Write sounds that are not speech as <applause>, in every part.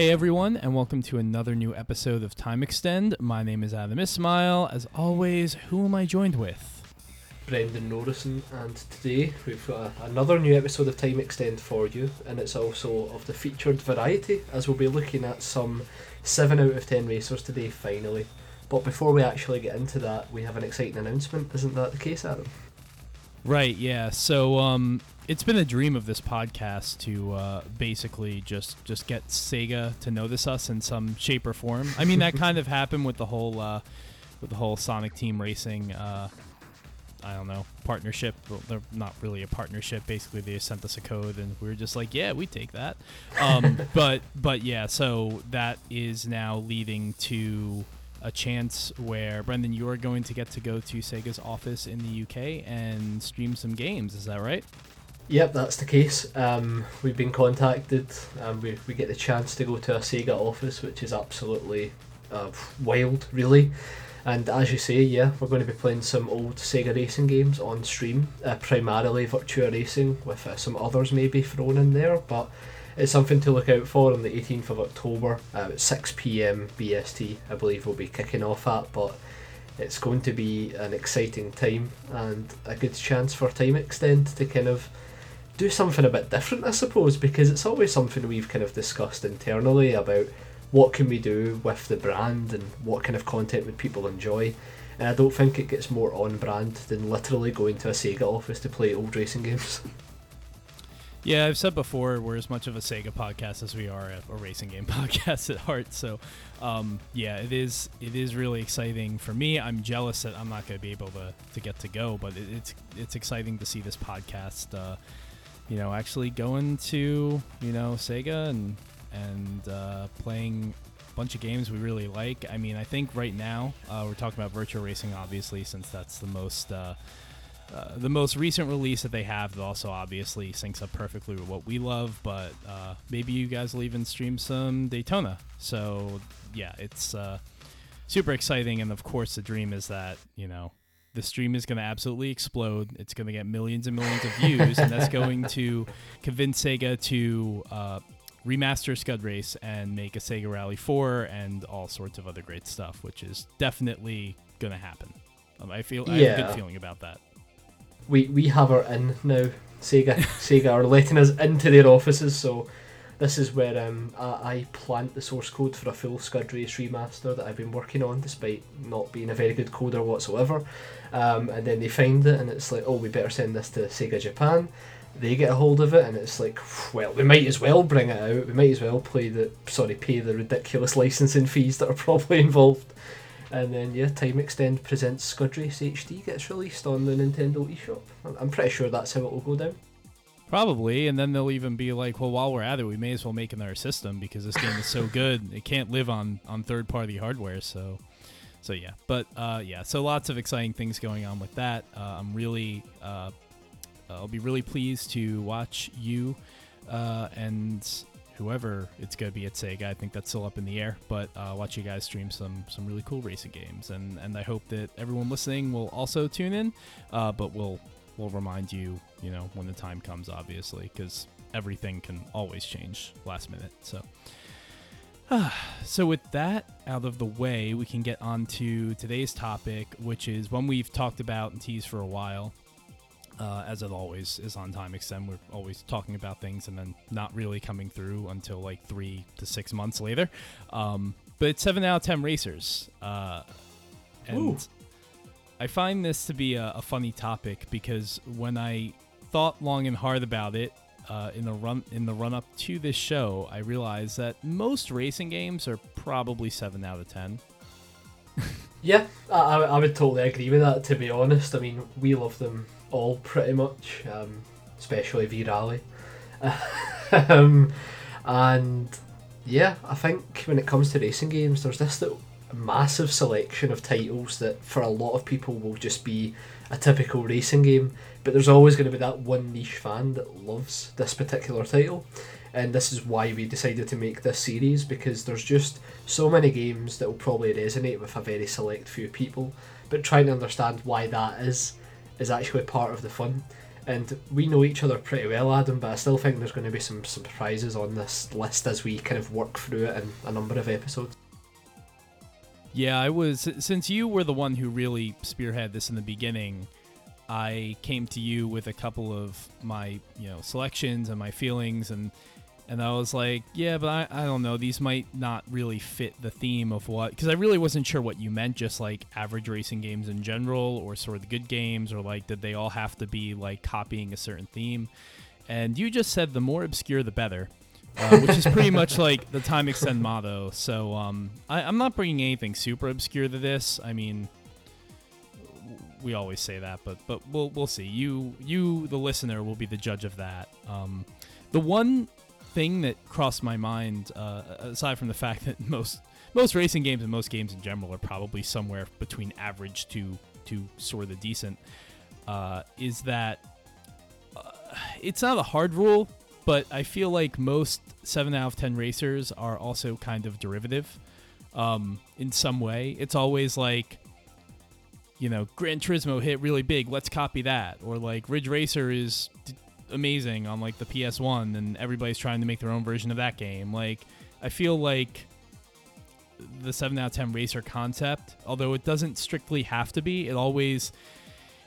Hey everyone, and welcome to another new episode of Time Extend. My name is Adam Ismail. As always, who am I joined with? Brendan Norrison, and today we've got another new episode of Time Extend for you, and it's also of the featured variety, as we'll be looking at some 7 out of 10 racers today, finally. But before we actually get into that, we have an exciting announcement. Isn't that the case, Adam? Right, yeah. So um, it's been a dream of this podcast to uh, basically just just get Sega to notice us in some shape or form. I mean, that <laughs> kind of happened with the whole uh, with the whole Sonic Team Racing. Uh, I don't know partnership. Well, they're not really a partnership. Basically, they sent us a code, and we were just like, "Yeah, we take that." Um, <laughs> but but yeah, so that is now leading to a chance where Brendan, you are going to get to go to Sega's office in the UK and stream some games. Is that right? Yep, that's the case. Um, we've been contacted. Um, we, we get the chance to go to a Sega office, which is absolutely uh, wild, really. And as you say, yeah, we're going to be playing some old Sega racing games on stream, uh, primarily Virtua Racing, with uh, some others maybe thrown in there. But it's something to look out for on the 18th of October uh, at 6 pm BST, I believe we'll be kicking off at. But it's going to be an exciting time and a good chance for Time Extend to kind of do something a bit different, I suppose, because it's always something we've kind of discussed internally about what can we do with the brand and what kind of content would people enjoy. And I don't think it gets more on brand than literally going to a Sega office to play old racing games. <laughs> Yeah, I've said before we're as much of a Sega podcast as we are a, racing game <laughs> podcast at heart. So, um, yeah, it is it is really exciting for me. I'm jealous that I'm not going to be able to, to get to go, but it, it's it's exciting to see this podcast, uh, you know, actually going to you know Sega and and uh, playing a bunch of games we really like. I mean, I think right now uh, we're talking about Virtua Racing, obviously, since that's the most uh, uh, the most recent release that they have that also obviously syncs up perfectly with what we love, but uh, maybe you guys will even stream some Daytona. So yeah, it's uh, super exciting, and of course the dream is that you know the stream is going to absolutely explode. It's going to get millions and millions of views, and that's going to <laughs> convince Sega to uh, remaster Scud Race and make a Sega Rally 4 and all sorts of other great stuff, which is definitely going to happen. Um, I feel I have a good feeling about that we we have her in now. Sega <laughs> Sega are letting us into their offices, so this is where um, I, I plant the source code for a full Scud Race remaster that I've been working on, despite not being a very good coder whatsoever. Um, and then they find it, and it's like, oh, we better send this to Sega Japan. They get a hold of it, and it's like, well, we might as well bring it out. We might as well play the sorry, pay the ridiculous licensing fees that are <laughs> probably involved. And then yeah, Time Extend presents Scud Race HD gets released on the Nintendo eShop. I'm pretty sure that's how it will go down. Probably, and then they'll even be like, "Well, while we're at it, we may as well make another system because this game is so good. It can't live on on third party hardware." So, so yeah. But uh, yeah, so lots of exciting things going on with that. Uh, I'm really, uh, I'll be really pleased to watch you uh, and whoever it's going to be at Sega. I think that's still up in the air, but uh, watch you guys stream some some really cool racing games, and and I hope that everyone listening will also tune in. Uh, but we'll we'll remind you, you know, when the time comes, obviously, because everything can always change last minute. So. <sighs> so with that out of the way, we can get on to today's topic, which is one we've talked about and teased for a while uh, as it always is on Time Extend. We're always talking about things and then not really coming through until like three to six months later. Um, but it's seven out of ten racers, uh, and Ooh. I find this to be a, a, funny topic because when I thought long and hard about it uh, in the run in the run up to this show, I realized that most racing games are probably seven out of ten. <laughs> yeah, I, I would totally agree with that. To be honest, I mean we love them all pretty much, um, especially V Rally. <laughs> um, and yeah, I think when it comes to racing games, there's this massive selection of titles that for a lot of people will just be a typical racing game, but there's always going to be that one niche fan that loves this particular title. And this is why we decided to make this series because there's just so many games that will probably resonate with a very select few people. But trying to understand why that is is actually part of the fun. And we know each other pretty well, Adam, but I still think there's going to be some surprises on this list as we kind of work through it in a number of episodes. Yeah, I was since you were the one who really spearheaded this in the beginning. I came to you with a couple of my you know selections and my feelings and and I was like, yeah, but I, I don't know. These might not really fit the theme of what, because I really wasn't sure what you meant, just like average racing games in general, or sort of the good games, or like did they all have to be like copying a certain theme? And you just said the more obscure, the better. Uh, which is pretty much like the time extend motto. So um, I, I'm not bringing anything super obscure to this. I mean, we always say that, but but we'll we'll see. You you the listener will be the judge of that. Um, the one thing that crossed my mind, uh, aside from the fact that most most racing games and most games in general are probably somewhere between average to to sort of the decent, uh, is that uh, it's not a hard rule, but I feel like most seven out of ten racers are also kind of derivative um, in some way. It's always like you know, Gran Turismo hit really big. Let's copy that. Or like Ridge Racer is amazing on like the PS1 and everybody's trying to make their own version of that game. Like I feel like the 7 out of 10 racer concept, although it doesn't strictly have to be, it always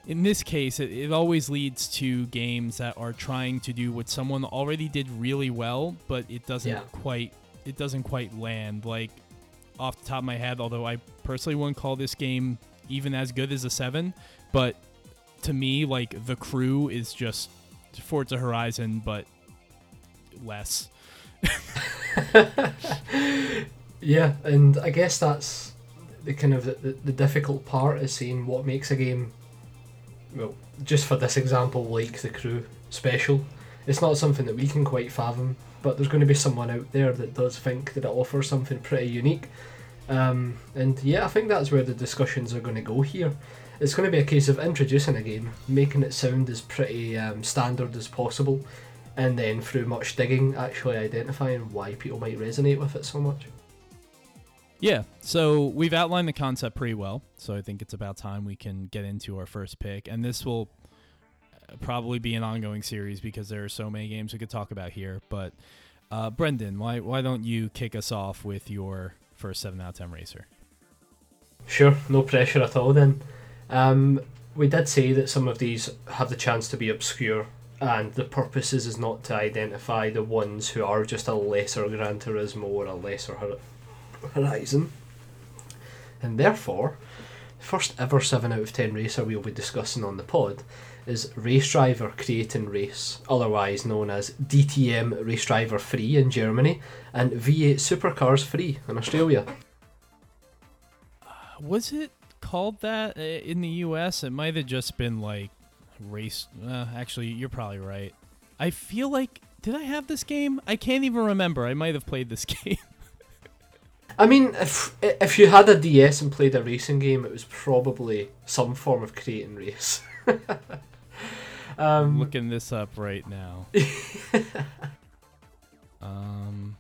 in this case it, it always leads to games that are trying to do what someone already did really well, but it doesn't Yeah. quite it doesn't quite land. Like off the top of my head, although I personally wouldn't call this game even as good as a 7, but to me like the crew is just Forza Horizon, but less. <laughs> Yeah, and I guess that's the kind of the, the difficult part is seeing what makes a game, well, just for this example, like the crew special. It's not something that we can quite fathom, but there's going to be someone out there that does think that it offers something pretty unique. Um, and yeah, I think that's where the discussions are going to go here. It's going to be a case of introducing a game, making it sound as pretty um, standard as possible, and then through much digging, actually identifying why people might resonate with it so much. Yeah, so we've outlined the concept pretty well, so I think it's about time we can get into our first pick. And this will uh, probably be an ongoing series because there are so many games we could talk about here. But uh, Brendan, why why don't you kick us off with your first seven out of ten racer? Sure, no pressure at all then. Um, we did say that some of these have the chance to be obscure, and the purpose is, not to identify the ones who are just a lesser Gran Turismo or a lesser Horizon. And therefore, the first ever 7 out of 10 racer we'll be discussing on the pod is Race Driver Create and Race, otherwise known as DTM Race Driver Free in Germany and V8 Supercars Free in Australia. Was it called that uh, in the U.S.? It might have just been like race. Uh, actually, you're probably right. I feel like did I have this game? I can't even remember. I might have played this <laughs> game. I mean, if if you had a DS and played a racing game, it was probably some form of Create and Race. <laughs> I'm um, looking this up right now. <laughs> um,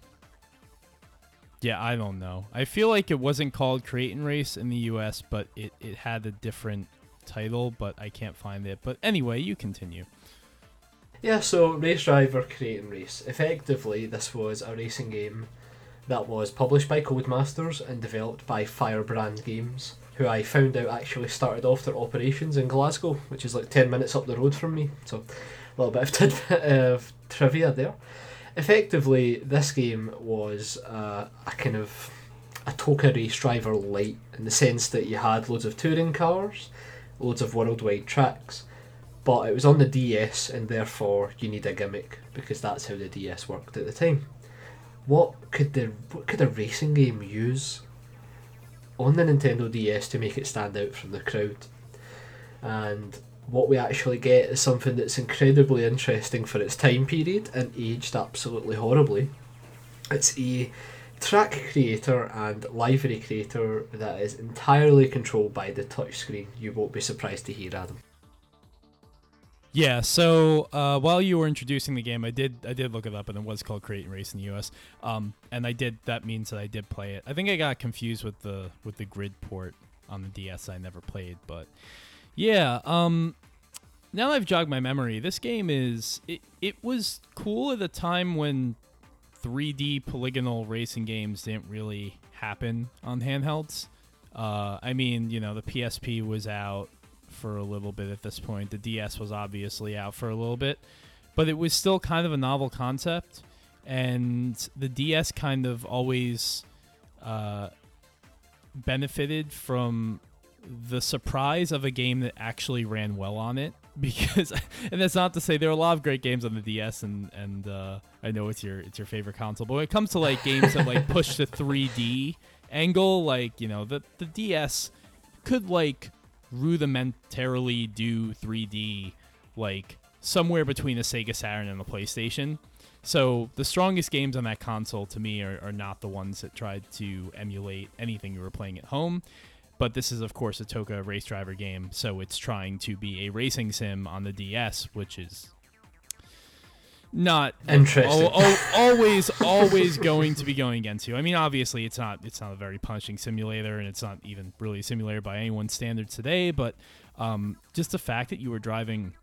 yeah, I don't know. I feel like it wasn't called Create and Race in the U.S., but it, it had a different title, but I can't find it. But anyway, you continue. yeah, so Race Driver Create and Race. Effectively, this was a racing game that was published by Codemasters and developed by Firebrand Games, who I found out actually started off their operations in Glasgow, which is like 10 minutes up the road from me. So, a little bit of <laughs> of trivia there. Effectively, this game was uh, a kind of a TOCA Race Driver light in the sense that you had loads of touring cars, loads of worldwide tracks, but it was on the DS and therefore you need a gimmick because that's how the DS worked at the time. What could the what could a racing game use on the Nintendo DS to make it stand out from the crowd? And what we actually get is something that's incredibly interesting for its time period and aged absolutely horribly. It's a track creator and livery creator that is entirely controlled by the touchscreen. You won't be surprised to hear, Adam. Yeah, so uh, while you were introducing the game, I did I did look it up, and it was called Create and Race in the U.S. Um, and I did that means that I did play it. I think I got confused with the with the grid port on the DS. I never played, but yeah. Um, now I've jogged my memory, this game is it, it was cool at the time when 3D polygonal racing games didn't really happen on handhelds. Uh, I mean, you know, the PSP was out for a little bit at this point. The DS was obviously out for a little bit, but it was still kind of a novel concept. And the DS kind of always uh, benefited from the surprise of a game that actually ran well on it <laughs> because and that's not to say there are a lot of great games on the DS and and uh, I know it's your it's your favorite console but when it comes to like games that like push the 3D angle like you know the the DS could like rudimentarily do 3D like somewhere between the Sega Saturn and the PlayStation. So the strongest games on that console to me are, are not the ones that tried to emulate anything you were playing at home. But this is of course a TOCA race driver game, so it's trying to be a racing sim on the DS, which is not interesting. Al- al- always, always going to be going against you. I mean, obviously, it's not it's not a very punishing simulator, and it's not even really a simulator by anyone's standards today. But um, just the fact that you were driving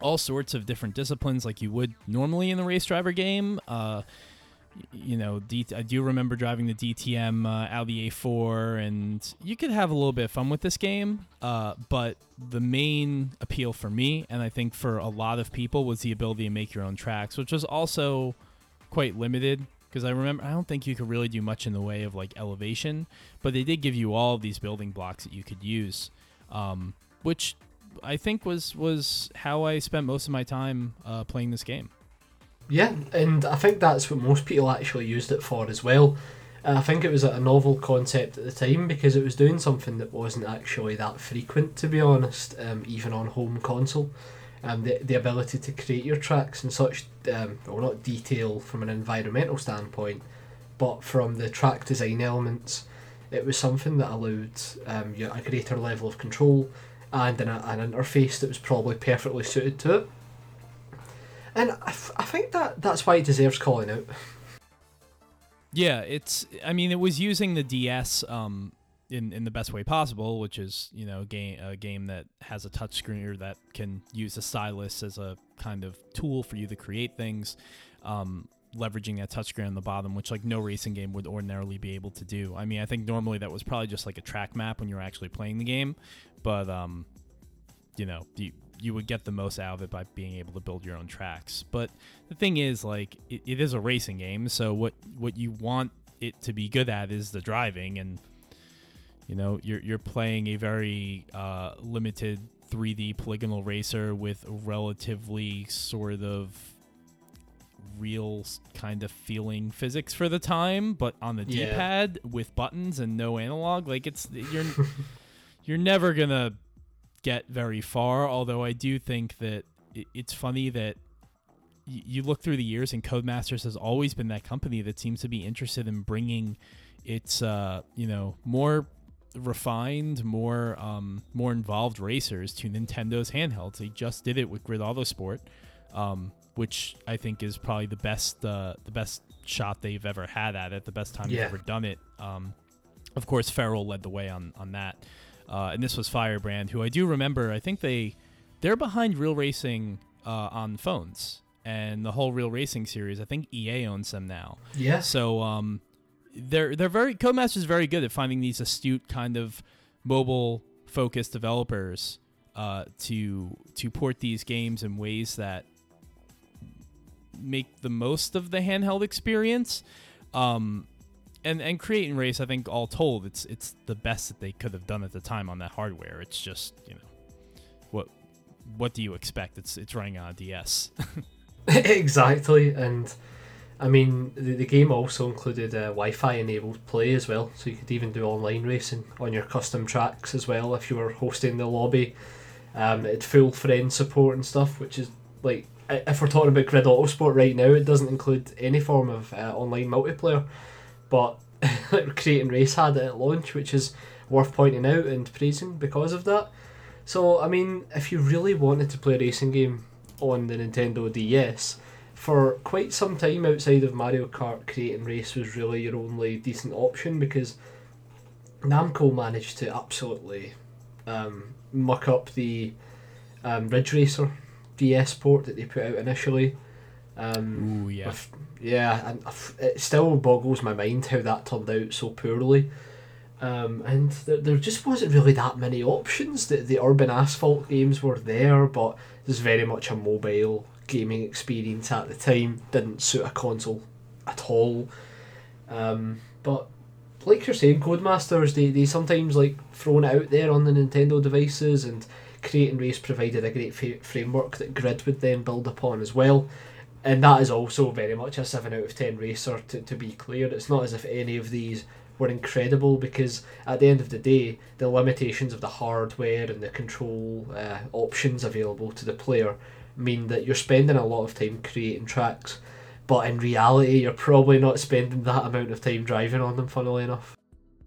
all sorts of different disciplines like you would normally in the race driver game. Uh, you know, D- I do remember driving the DTM uh, Audi A4, and you could have a little bit of fun with this game. Uh, but the main appeal for me, and I think for a lot of people, was the ability to make your own tracks, which was also quite limited. Because I remember, I don't think you could really do much in the way of like elevation, but they did give you all of these building blocks that you could use, um, which I think was was how I spent most of my time uh, playing this game. Yeah, and I think that's what most people actually used it for as well. Uh, I think it was a novel concept at the time because it was doing something that wasn't actually that frequent, to be honest, um, even on home console. Um, the, the ability to create your tracks in such, um, well, not detail from an environmental standpoint, but from the track design elements, it was something that allowed um, you a greater level of control and an, an interface that was probably perfectly suited to it and I, f- I think that that's why it deserves calling out. Yeah, it's. I mean, it was using the DS um, in in the best way possible, which is you know game a game that has a touchscreen or that can use a stylus as a kind of tool for you to create things. Um, leveraging that touchscreen on the bottom, which like no racing game would ordinarily be able to do. I mean, I think normally that was probably just like a track map when you were actually playing the game, but um, you know, you, you would get the most out of it by being able to build your own tracks. But the thing is, like, it, it is a racing game, so what what you want it to be good at is the driving, and you know, you're you're playing a very uh, limited 3D polygonal racer with relatively sort of real kind of feeling physics for the time, but on the Yeah. D-pad with buttons and no analog, like it's you're <laughs> you're never gonna get very far. Although I do think that it's funny that you look through the years and Codemasters has always been that company that seems to be interested in bringing its uh, you know more refined, more um, more involved racers to Nintendo's handhelds. They just did it with Grid Autosport, um, which I think is probably the best uh, the best shot they've ever had at it, the best time Yeah. they've ever done it. Um, of course, Feral led the way on on that, uh, and this was Firebrand, who I do remember. I think they they're behind Real Racing uh, on phones and the whole Real Racing series. I think EA owns them now. Yeah. So um, they're they're very Codemasters is very good at finding these astute kind of mobile focused developers uh, to to port these games in ways that make the most of the handheld experience. Um, and and create and race, I think all told, it's it's the best that they could have done at the time on that hardware. It's just you know what what do you expect? It's it's running on a DS. <laughs> exactly, and I mean the, the game also included uh, Wi-Fi enabled play as well, so you could even do online racing on your custom tracks as well if you were hosting the lobby. Um, it had full friend support and stuff, which is like if we're talking about Grid Autosport right now, it doesn't include any form of uh, online multiplayer, but <laughs> Create and Race had it at launch, which is worth pointing out and praising because of that. So I mean, if you really wanted to play a racing game on the Nintendo DS, for quite some time outside of Mario Kart, Create and Race was really your only decent option because Namco managed to absolutely um, muck up the um, Ridge Racer DS port that they put out initially. Um, Ooh, yeah. with- yeah, it still boggles my mind how that turned out so poorly. Um, and there, there just wasn't really that many options. The, the urban asphalt games were there, but it was very much a mobile gaming experience at the time. Didn't suit a console at all. Um, but like you're saying, Codemasters, they, they sometimes like thrown it out there on the Nintendo devices, and Create and Race provided a great fa- framework that Grid would then build upon as well. And that is also very much a 7 out of 10 racer, to, to be clear. It's not as if any of these were incredible because at the end of the day, the limitations of the hardware and the control uh, options available to the player mean that you're spending a lot of time creating tracks, but in reality, you're probably not spending that amount of time driving on them, funnily enough.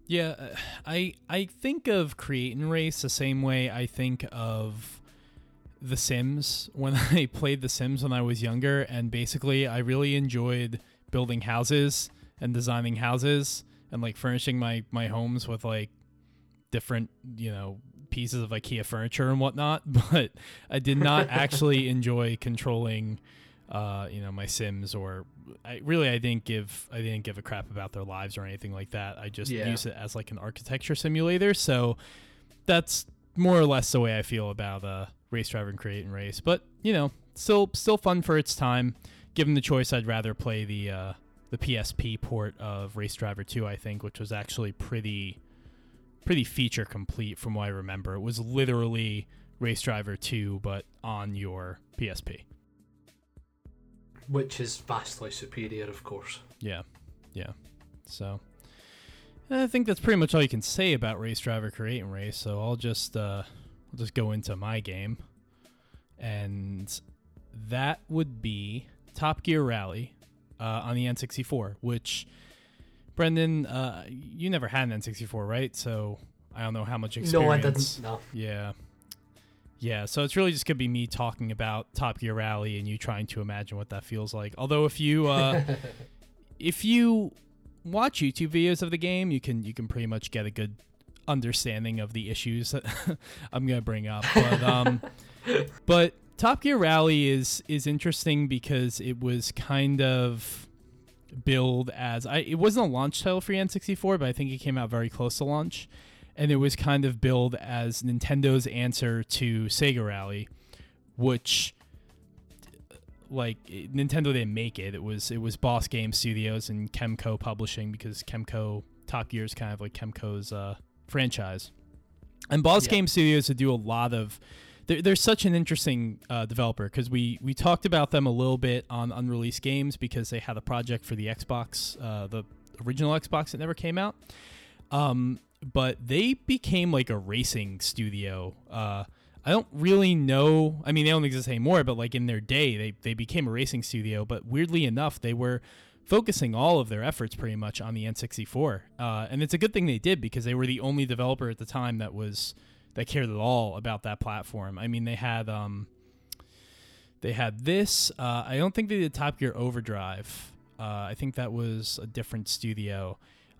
Yeah, uh, I I think of Create and Race the same way I think of The Sims when <laughs> I played The Sims when I was younger, and basically I really enjoyed building houses and designing houses and like furnishing my my homes with like different you know pieces of IKEA furniture and whatnot. <laughs> But I did not actually <laughs> enjoy controlling. Uh, you know my Sims, or I really I didn't give I didn't give a crap about their lives or anything like that. I just Yeah. use it as like an architecture simulator. So that's more or less the way I feel about uh, Race Driver and Create and Race. But you know, still still fun for its time. Given the choice, I'd rather play the uh, the PSP port of Race Driver 2. I think, which was actually pretty pretty feature complete from what I remember. It was literally Race Driver 2, but on your PSP. Which is vastly superior, of course. Yeah, yeah. So I think that's pretty much all you can say about Race Driver Create and Race. So I'll just uh, I'll just go into my game, and that would be Top Gear Rally uh, on the N64. Which Brendan, uh, you never had an N64, right? So I don't know how much experience. No, I didn't. No. Yeah. Yeah, so it's really just gonna be me talking about Top Gear Rally and you trying to imagine what that feels like. Although if you uh, <laughs> if you watch YouTube videos of the game, you can you can pretty much get a good understanding of the issues that <laughs> I'm gonna bring up. But um, <laughs> <laughs> but Top Gear Rally is is interesting because it was kind of billed as I it wasn't a launch title for N64, but I think it came out very close to launch, and it was kind of billed as Nintendo's answer to Sega Rally, which like Nintendo didn't make it. It was it was Boss Game Studios and Kemco Publishing because Kemco Top Gear is kind of like Kemco's uh, franchise, and Boss Yeah. Game Studios would do a lot of. They're, they're such an interesting uh, developer because we we talked about them a little bit on unreleased games because they had a project for the Xbox, uh, the original Xbox that never came out. Um, but they became like a racing studio. Uh, I don't really know. I mean, they don't exist anymore, but like in their day, they, they became a racing studio. But weirdly enough, they were focusing all of their efforts pretty much on the N64. Uh, and it's a good thing they did because they were the only developer at the time that was that cared at all about that platform. I mean, they had um, they had this. Uh, I don't think they did Top Gear Overdrive. Uh, I think that was a different studio.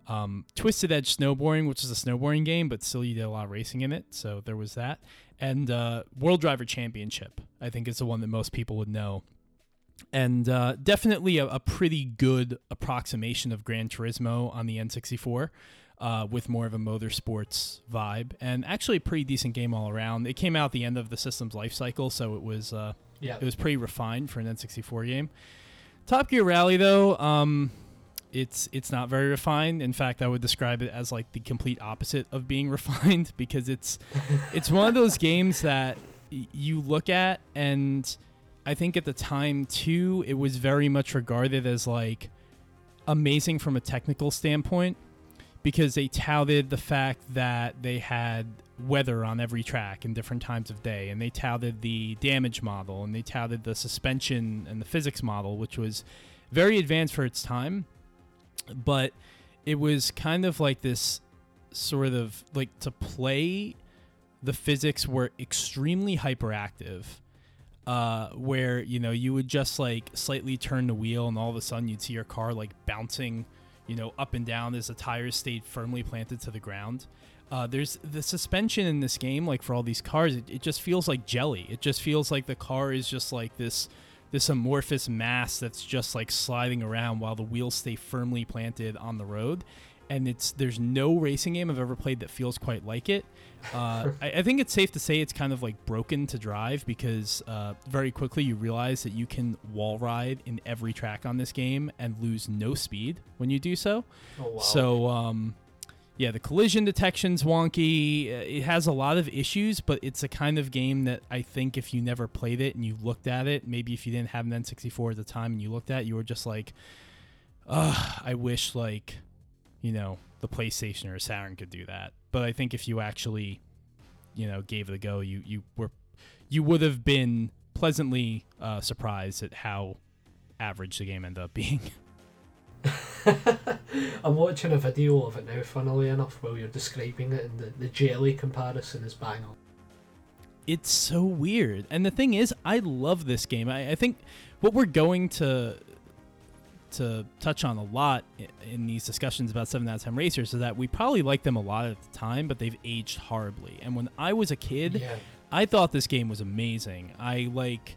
Um, Twisted Edge Snowboarding, which is a snowboarding game, but still you did a lot of racing in it. So there was that. And uh, World Driver Championship, I think, is the one that most people would know. And uh, definitely a, a pretty good approximation of Gran Turismo on the N64 uh, with more of a motorsports vibe. And actually a pretty decent game all around. It came out at the end of the system's life cycle, so it was. Uh, Yeah. it was pretty refined for an N64 game. Top Gear Rally, though, um, it's it's not very refined. In fact, I would describe it as like the complete opposite of being <laughs> refined because it's it's one of those games that y- you look at and I think at the time too, it was very much regarded as like amazing from a technical standpoint because they touted the fact that they had weather on every track in different times of day and they touted the damage model and they touted the suspension and the physics model which was very advanced for its time. But it was kind of like this sort of like to play the physics were extremely hyperactive uh, where you know you would just like slightly turn the wheel and all of a sudden you'd see your car like bouncing you know up and down as the tires stayed firmly planted to the ground Uh, there's the suspension in this game, like for all these cars, it, it just feels like jelly. It just feels like the car is just like this this amorphous mass that's just like sliding around while the wheels stay firmly planted on the road. And it's there's no racing game I've ever played that feels quite like it. Uh, <laughs> I, I, think it's safe to say it's kind of like broken to drive because uh, very quickly you realize that you can wall ride in every track on this game and lose no speed when you do so. Oh, wow. So um, yeah, the collision detection's wonky. Uh, it has a lot of issues, but it's a kind of game that I think if you never played it and you looked at it, maybe if you didn't have an N64 at the time and you looked at it, you were just like, ugh, I wish like, you know, the PlayStation or Saturn could do that. But I think if you actually, you know, gave it a go, you you were, you would have been pleasantly uh, surprised at how average the game ended up being. <laughs> <laughs> I'm watching a video of it now, funnily enough, while you're describing it, and the, the jelly comparison is bang on. It's so weird. And the thing is, I love this game. I, I think what we're going to to touch on a lot in these discussions about 7 out of 10 racers is that we probably liked them a lot at the time, but they've aged horribly. And when I was a kid, Yeah. I thought this game was amazing. I like.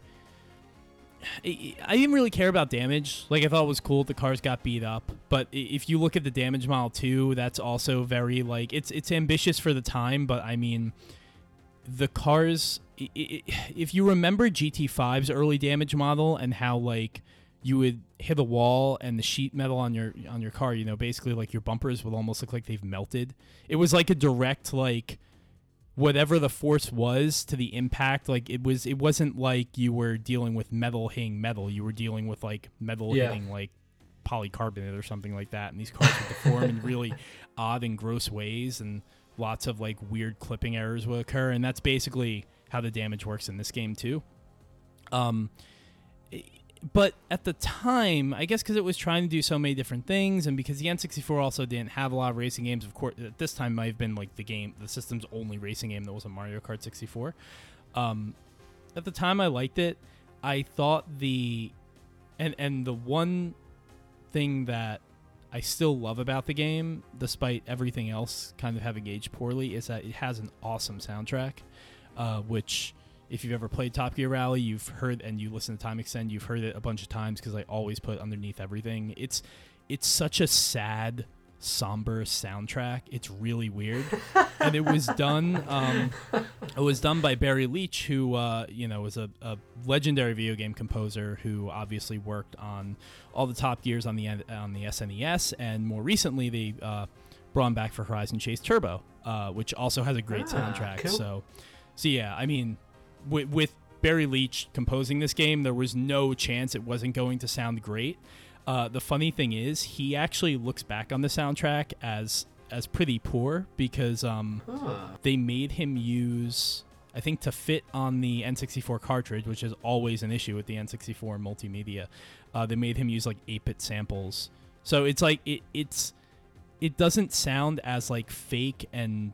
I didn't really care about damage. Like I thought it was cool the cars got beat up, but if you look at the damage model too, that's also very like it's it's ambitious for the time. But I mean, the cars. i- i- If you remember GT5's early damage model and how like you would hit a wall and the sheet metal on your on your car, you know, basically like your bumpers would almost look like they've melted. It was like a direct like whatever the force was to the impact like it was it wasn't like you were dealing with metal hitting metal you were dealing with like metal Yeah. hitting like polycarbonate or something like that and these cars would deform in really <laughs> odd and gross ways and lots of like weird clipping errors would occur and that's basically how the damage works in this game too um but at the time, I guess because it was trying to do so many different things, and because the N64 also didn't have a lot of racing games, of course, at this time might have been like the game, the system's only racing game that was a Mario Kart 64. Um, at the time, I liked it. I thought the, and and the one thing that I still love about the game, despite everything else kind of having aged poorly, is that it has an awesome soundtrack, uh, which if you've ever played Top Gear Rally, you've heard and you listen to Time Extend, you've heard it a bunch of times because I always put underneath everything. It's it's such a sad, somber soundtrack. It's really weird, <laughs> and it was done. Um, it was done by Barry Leach, who uh, you know was a, a legendary video game composer who obviously worked on all the Top Gears on the on the SNES, and more recently they uh, brought him back for Horizon Chase Turbo, uh, which also has a great Ah, soundtrack. cool. So, so yeah, I mean, with, with Barry Leach composing this game, there was no chance it wasn't going to sound great. Uh, the funny thing is, he actually looks back on the soundtrack as as pretty poor because um, Ah, they made him use I think to fit on the N64 cartridge, which is always an issue with the N64 multimedia. Uh, they made him use like 8-bit samples, so it's like it it's it doesn't sound as like fake and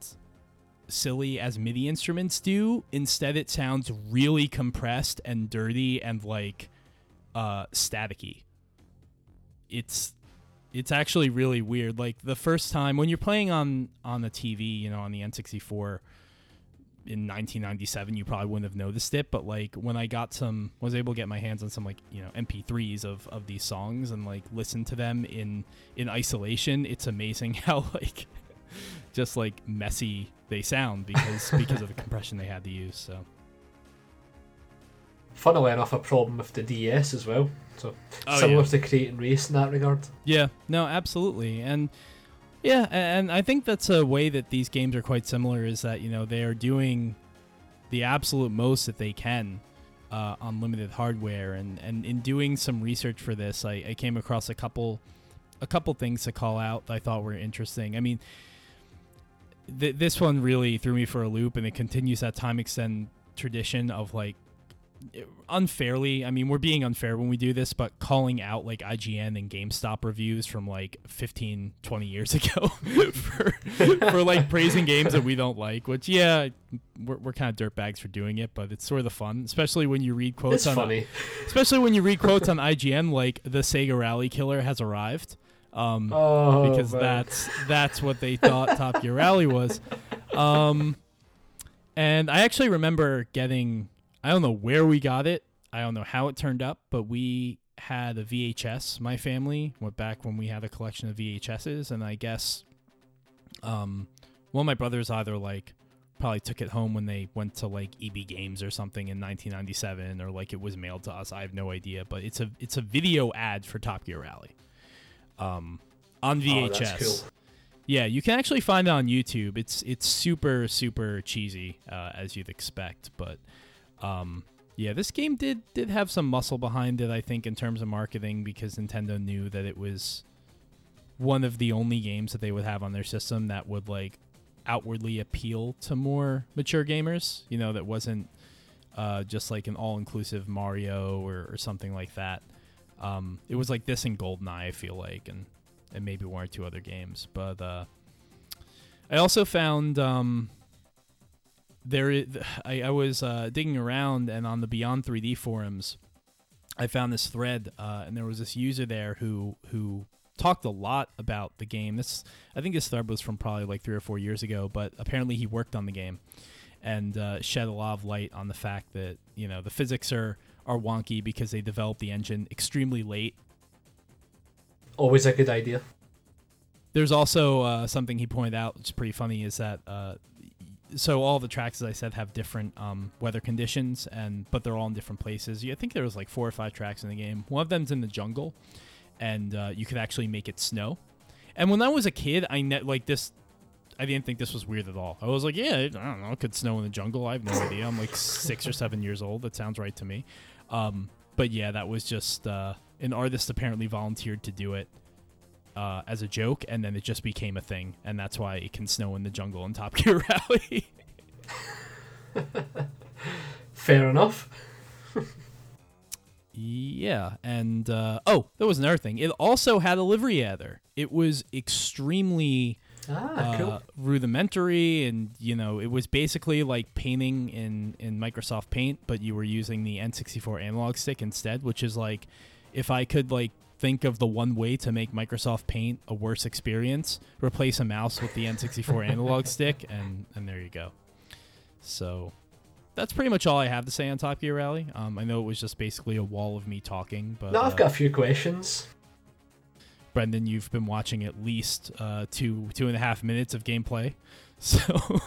silly as MIDI instruments do. Instead, it sounds really compressed and dirty and like uh, staticky. It's it's actually really weird. Like the first time when you're playing on on the TV, you know, on the N64 in 1997, you probably wouldn't have noticed it. But like when I got some, was able to get my hands on some like you know MP3s of of these songs and like listen to them in in isolation. It's amazing <laughs> how like just like messy they sound because because of the compression they had to use. So funnily enough, a problem with the DS as well. So Oh, similar yeah. to Create and Race in that regard. Yeah, no, absolutely, and yeah, and I think that's a way that these games are quite similar. Is that you know they are doing the absolute most that they can uh, on limited hardware, and and in doing some research for this, I, I came across a couple a couple things to call out that I thought were interesting. I mean, th- this one really threw me for a loop, and it continues that time extend tradition of like unfairly i mean we're being unfair when we do this but calling out like ign and GameSpot reviews from like 15 20 years <laughs> ago for, for like praising games that we don't like which yeah we're, we're kind of dirtbags for doing it but it's sort of the fun especially when you read quotes It's on funny. <laughs> especially when you read quotes on ign like the sega rally killer has arrived um Oh, because man. that's that's what they thought <laughs> Top Gear Rally was. um, and I actually remember getting. I don't know where we got it. I don't know how it turned up, but we had a VHS. My family went back when we had a collection of VHSs, and I guess, um, one of my brothers either like probably took it home when they went to like EB Games or something in 1997, or like it was mailed to us. I have no idea, but it's a it's a video ad for Top Gear Rally, um, on VHS. Oh, cool. Yeah, you can actually find it on YouTube. It's it's super super cheesy uh, as you'd expect, but um, yeah, this game did did have some muscle behind it. I think in terms of marketing because Nintendo knew that it was one of the only games that they would have on their system that would like outwardly appeal to more mature gamers. You know, that wasn't uh, just like an all inclusive Mario or, or something like that. Um, it was like this in GoldenEye, I feel like, and and maybe one or two other games. But uh, I also found um, there. i- I, I was uh, digging around, and on the Beyond 3D forums, I found this thread, uh, and there was this user there who who talked a lot about the game. This I think this thread was from probably like three or four years ago, but apparently he worked on the game and uh, shed a lot of light on the fact that you know the physics are are wonky because they developed the engine extremely late Always a good idea. There's also uh, something he pointed out, which is pretty funny, is that uh, so all the tracks, as I said, have different um, weather conditions, and but they're all in different places. I think there was like four or five tracks in the game. One of them's in the jungle, and uh, you could actually make it snow. And when I was a kid, I ne- like this. I didn't think this was weird at all. I was like, yeah, I don't know, it could snow in the jungle. I have no idea. I'm like six or seven years old. That sounds right to me. Um, but yeah, that was just uh, an artist apparently volunteered to do it uh, as a joke, and then it just became a thing, and that's why it can snow in the jungle in Top <laughs> Gear Rally. Fair enough. yeah, and uh, oh, there was another thing. It also had a livery editor. It was extremely Ah, cool. uh, rudimentary, and you know, it was basically like painting in in Microsoft Paint, but you were using the N64 analog stick instead, which is like, if I could like think of the one way to make Microsoft Paint a worse experience, replace a mouse with the N64 <laughs> analog stick, and and there you go. So. That's pretty much all I have to say on Top Gear Rally. Um, I know it was just basically a wall of me talking, but now I've uh, got a few questions. Brendan, you've been watching at least uh, two two and a half minutes of gameplay, <laughs> so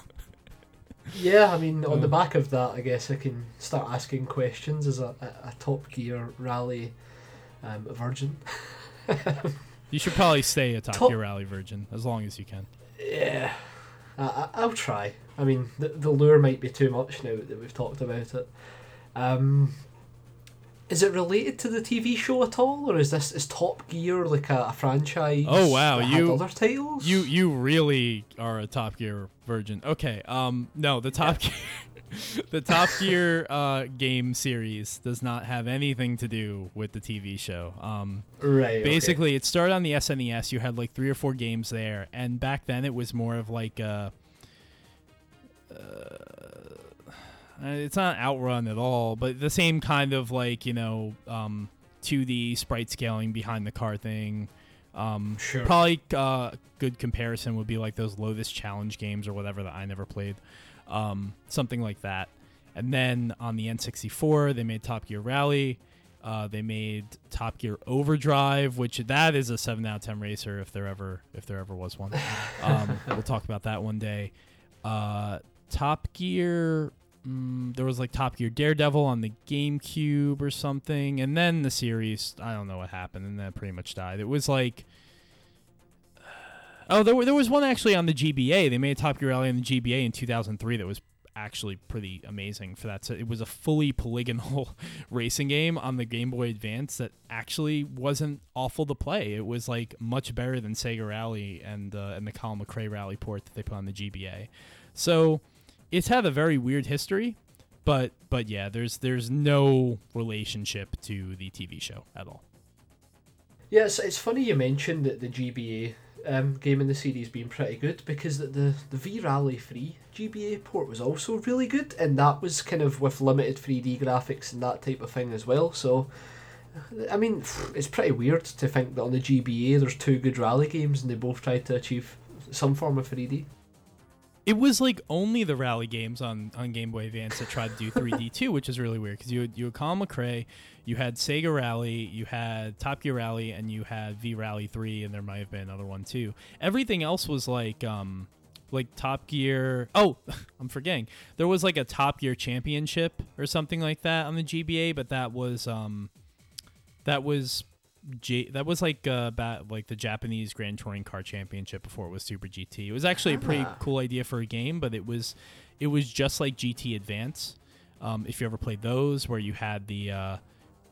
Yeah, I mean, on the Uh. back of that, I guess I can start asking questions as a, a, a Top Gear Rally um, virgin. <laughs> you should probably stay a Top, Top- Gear Rally virgin as long as you can. Yeah, I, I, I'll try. I mean, the, the lure might be too much now that we've talked about it. Um, is it related to the TV show at all, or is this is Top Gear like a, a franchise? Oh, wow, you- other titles? You you really are a Top Gear virgin. Okay, um, no, the Top Gear, <laughs> the Top Gear uh, game series does not have anything to do with the TV show. Um, right? okay. basically it started on the SNES. You had like three or four games there, and back then it was more of like a. Uh, it's not Outrun at all, but the same kind of like you know, um, 2D sprite scaling behind the car thing. Um, Sure. Probably uh, good comparison would be like those Lotus Challenge games or whatever that I never played, um, something like that. And then on the N64, they made Top Gear Rally. Uh, they made Top Gear Overdrive, which that is a seven out of ten racer if there ever if there ever was one. <laughs> Um, we'll talk about that one day. Uh, Top Gear, mm, there was like Top Gear Daredevil on the GameCube or something, and then the series. I don't know what happened, and that pretty much died. It was like. <sighs> Oh, there, were, there was one actually on the GBA. They made a Top Gear Rally on the GBA in 2003 that was actually pretty amazing for that. So it was a fully polygonal <laughs> racing game on the Game Boy Advance that actually wasn't awful to play. It was like much better than Sega Rally and uh, and the Colin McRae Rally port that they put on the GBA. So it's had a very weird history, but but yeah, there's there's no relationship to the TV show at all. Yeah, it's, it's funny you mentioned that the GBA um, game in the series being pretty good because the, the, the V Rally 3 GBA port was also really good, and that was kind of with limited 3D graphics and that type of thing as well. So, I mean, it's pretty weird to think that on the GBA there's two good rally games and they both tried to achieve some form of 3D. It was like only the rally games on, on Game Boy Advance that tried to do 3D too, <laughs> which is really weird because you you had Colin McRae, you had Sega Rally, you had Top Gear Rally, and you had V Rally 3, and there might have been another one too. Everything else was like um, like Top Gear. Oh, <laughs> I'm forgetting. There was like a Top Gear Championship or something like that on the GBA, but that was um, that was J- that was like uh, about like the Japanese Grand Touring Car Championship before it was Super GT. It was actually a pretty Ah. cool idea for a game, but it was it was just like GT Advance. Um, if you ever played those, where you had the uh,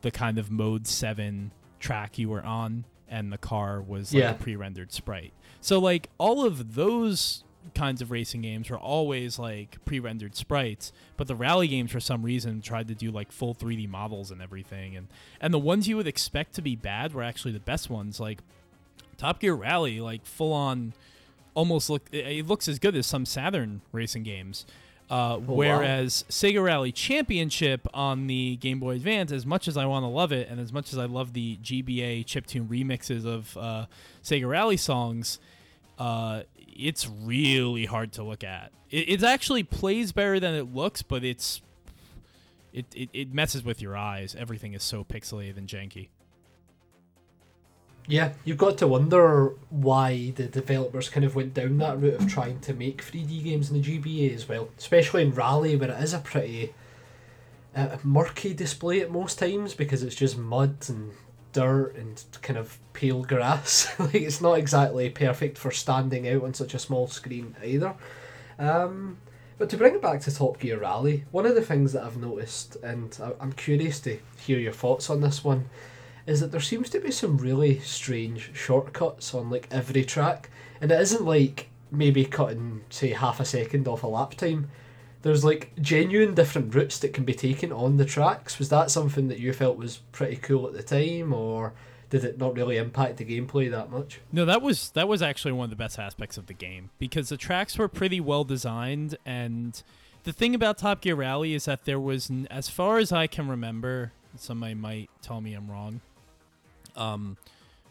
the kind of mode seven track you were on, and the car was like Yeah. a pre-rendered sprite. So like all of those kinds of racing games were always like pre-rendered sprites, but the rally games for some reason tried to do like full 3D models and everything, and and the ones you would expect to be bad were actually the best ones. Like Top Gear Rally, like full on, almost look it, looks as good as some Saturn racing games. Uh, wow. whereas Sega Rally Championship on the Game Boy Advance, as much as I want to love it, and as much as I love the GBA chiptune remixes of uh, Sega Rally songs, uh, it's really hard to look at. It, it actually plays better than it looks, but it's it, it, it messes with your eyes. Everything is so pixelated and janky. Yeah, you've got to wonder why the developers kind of went down that route of trying to make 3D games in the GBA as well, especially in Rally, where it is a pretty uh, murky display at most times because it's just mud and dirt and kind of pale grass. <laughs> like it's not exactly perfect for standing out on such a small screen either. Um, but to bring it back to Top Gear Rally, one of the things that I've noticed, and I'm curious to hear your thoughts on this one, is that there seems to be some really strange shortcuts on like every track, and it isn't like maybe cutting say half a second off a lap time. There's like genuine different routes that can be taken on the tracks. Was that something that you felt was pretty cool at the time, or did it not really impact the gameplay that much? No, that was that was actually one of the best aspects of the game because the tracks were pretty well designed, and the thing about Top Gear Rally is that there was, as far as I can remember, somebody might tell me I'm wrong, um,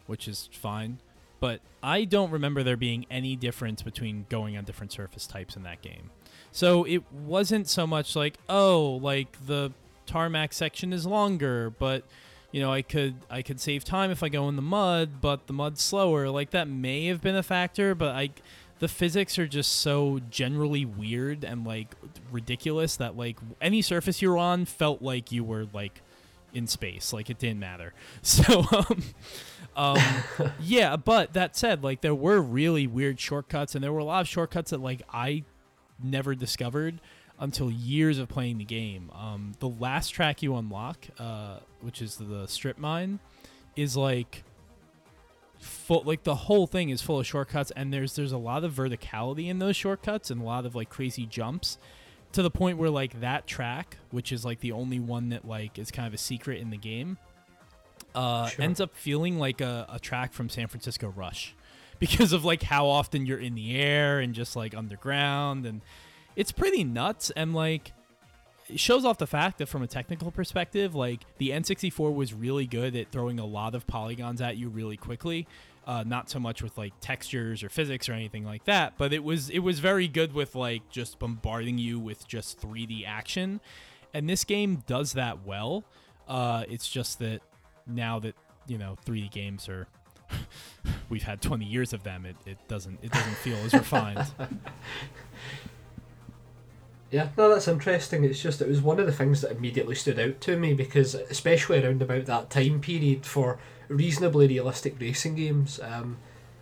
which is fine, but I don't remember there being any difference between going on different surface types in that game. So it wasn't so much like, oh, like the tarmac section is longer, but you know, I could I could save time if I go in the mud, but the mud's slower. Like that may have been a factor, but I the physics are just so generally weird and like ridiculous that like any surface you're on felt like you were like in space like it didn't matter <laughs> so um, um <laughs> yeah but that said like there were really weird shortcuts and there were a lot of shortcuts that like i never discovered until years of playing the game um the last track you unlock uh which is the strip mine is like full like the whole thing is full of shortcuts and there's there's a lot of verticality in those shortcuts and a lot of like crazy jumps to the point where like that track which is like the only one that like is kind of a secret in the game uh Sure. ends up feeling like a, a track from san francisco rush because of like how often you're in the air and just like underground and it's pretty nuts and like it shows off the fact that from a technical perspective, like the N64 was really good at throwing a lot of polygons at you really quickly. Uh, not so much with like textures or physics or anything like that, but it was it was very good with like just bombarding you with just 3D action, and this game does that well. Uh, it's just that now that you know 3D games are <laughs> we've had 20 years of them, it, it doesn't it doesn't feel as refined. <laughs> Yeah, no, that's interesting. It's just it was one of the things that immediately stood out to me because especially around about that time period for reasonably realistic racing games, um,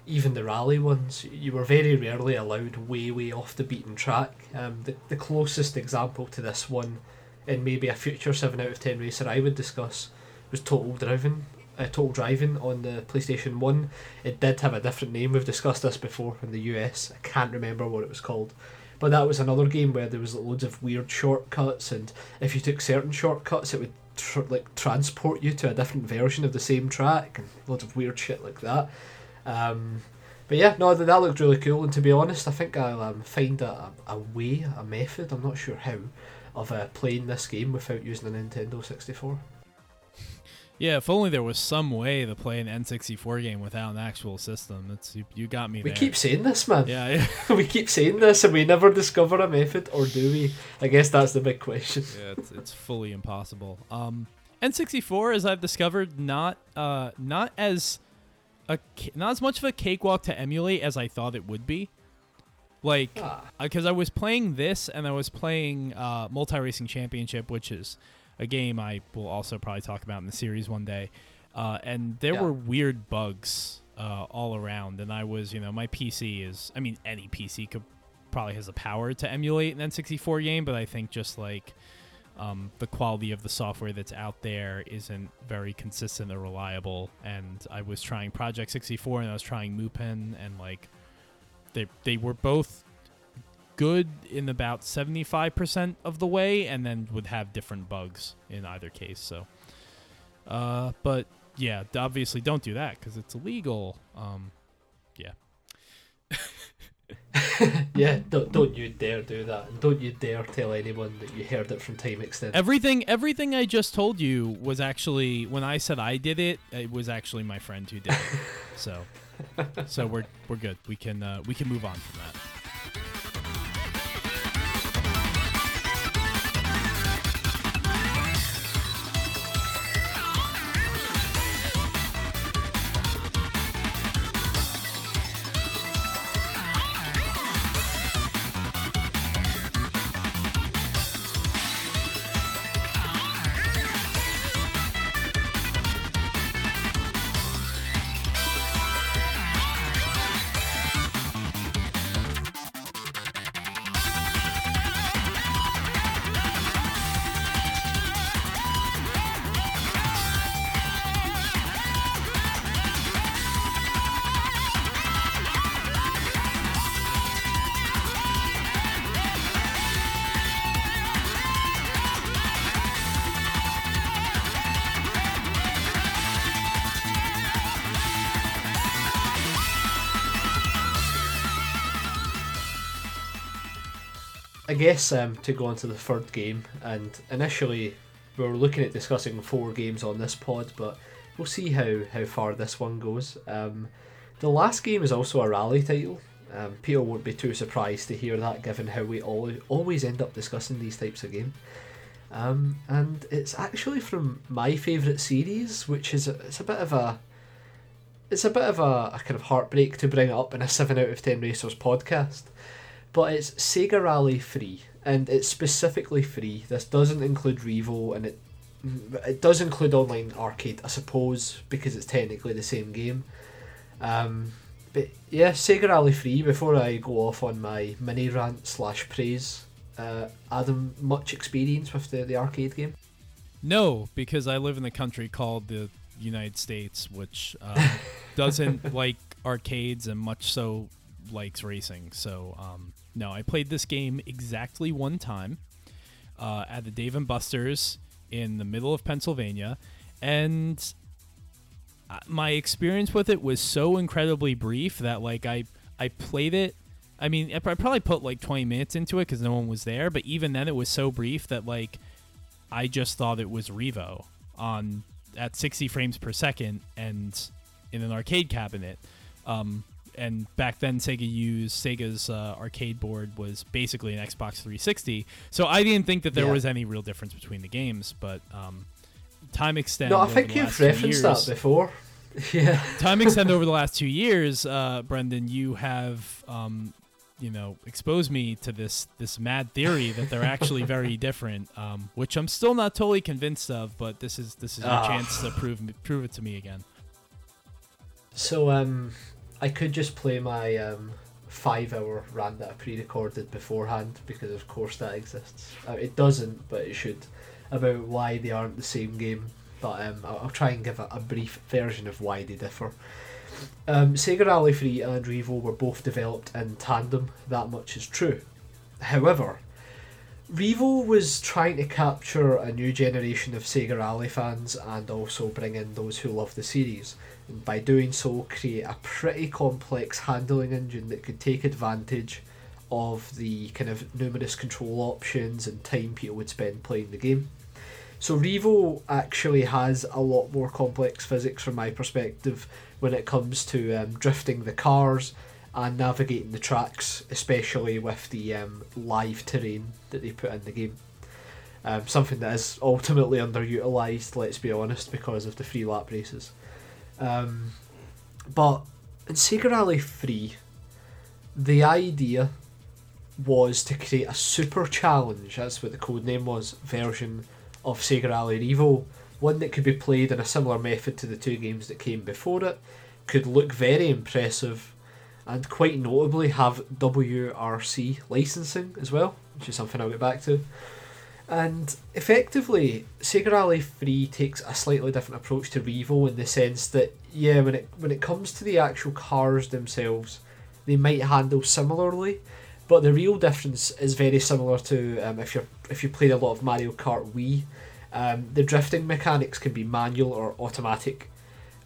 even the rally ones, you were very rarely allowed way way off the beaten track. Um, the the closest example to this one, in maybe a future seven out of ten racer I would discuss, was Total Driving. Uh, Total Driving on the PlayStation One. It did have a different name. We've discussed this before in the US. I can't remember what it was called. But that was another game where there was loads of weird shortcuts, and if you took certain shortcuts, it would tr- like transport you to a different version of the same track, and loads of weird shit like that. Um, but yeah, no, that, that looked really cool. And to be honest, I think I'll um, find a, a way, a method. I'm not sure how, of uh, playing this game without using a Nintendo 64. Yeah, if only there was some way to play an N64 game without an actual system. That's you, you got me We there. keep saying this, man. yeah, <laughs> yeah. we keep saying this, and we never discover a method, or do we? I guess that's the big question. yeah, it's, it's fully impossible. Um, N64, as I've discovered, not uh, not as a not as much of a cakewalk to emulate as I thought it would be. Like, Ah. because I was playing this and I was playing uh, Multi Racing Championship, which is a game I will also probably talk about in the series one day. Uh, and there Yeah. were weird bugs uh, all around, and I was, you know, my PC is, I mean, any PC could probably has the power to emulate an N64 game, but I think just like um, the quality of the software that's out there isn't very consistent or reliable. And I was trying Project 64 and I was trying Mupen, and like they they were both good in about 75% of the way and then would have different bugs in either case so. Uh but yeah obviously don't do that because it's illegal um yeah. <laughs> Yeah, don't, don't you dare do that, and don't you dare tell anyone that you heard it from Time Extended. everything everything i just told you was actually when i said i did it it was actually my friend who did it. <laughs> So so we're we're good. We can uh we can move on from that I guess um, to go on to the third game, and initially we were looking at discussing four games on this pod, but we'll see how, how far this one goes. Um, the last game is also a rally title. Um, Peter won't be too surprised to hear that, given how we always always end up discussing these types of game. Um, and it's actually from my favourite series, which is a, it's a bit of a it's a bit of a, a kind of heartbreak to bring up in a seven out of ten racers podcast but it's Sega Rally free, and it's specifically free. This doesn't include Revo, and it it does include online arcade, I suppose, because it's technically the same game. Um, but yeah, Sega Rally free. Before I go off on my mini rant slash praise, uh, Adam, much experience with the, the arcade game? No, because I live in a country called the United States, which uh, <laughs> doesn't like arcades and much so likes racing. So, um, no, I played this game exactly one time uh, at the Dave and Buster's in the middle of Pennsylvania, and uh, my experience with it was so incredibly brief that like I I played it. I mean, I probably put like 20 minutes into it because no one was there, but even then, it was so brief that like I just thought it was Revo on at 60 frames per second and in an arcade cabinet. Um, and back then, Sega used Sega's uh, arcade board was basically an Xbox 360, so I didn't think that there Yeah. was any real difference between the games. But um, time extend. no, I think you've referenced years- that before. <laughs> yeah. time extend <laughs> over the last two years, uh, Brendan, you have um, you know exposed me to this this mad theory that they're actually very <laughs> different, um, which I'm still not totally convinced of. But this is this is your Ah. chance to prove prove it to me again. So um, I could just play my um, five-hour rant that I pre-recorded beforehand because, of course, that exists. Uh, it doesn't, but it should. About why they aren't the same game, but um, I'll, I'll try and give a, a brief version of why they differ. Um, Sega Rally 3 and Revo were both developed in tandem. That much is true. However, Revo was trying to capture a new generation of Sega Rally fans and also bring in those who love the series by doing so create a pretty complex handling engine that could take advantage of the kind of numerous control options and time people would spend playing the game. So Revo actually has a lot more complex physics from my perspective when it comes to um, drifting the cars and navigating the tracks, especially with the um, live terrain that they put in the game. Um, something that is ultimately underutilized, let's be honest, because of the free lap races. Um, but in Sega Rally 3, the idea was to create a super challenge, that's what the code name was, version of Sega Rally Revo, one that could be played in a similar method to the two games that came before it, could look very impressive, and quite notably have WRC licensing as well, which is something I'll get back to. And effectively, Sega Rally 3 takes a slightly different approach to Revo in the sense that, yeah, when it when it comes to the actual cars themselves, they might handle similarly, but the real difference is very similar to um, if you if you played a lot of Mario Kart Wii. Um, the drifting mechanics can be manual or automatic,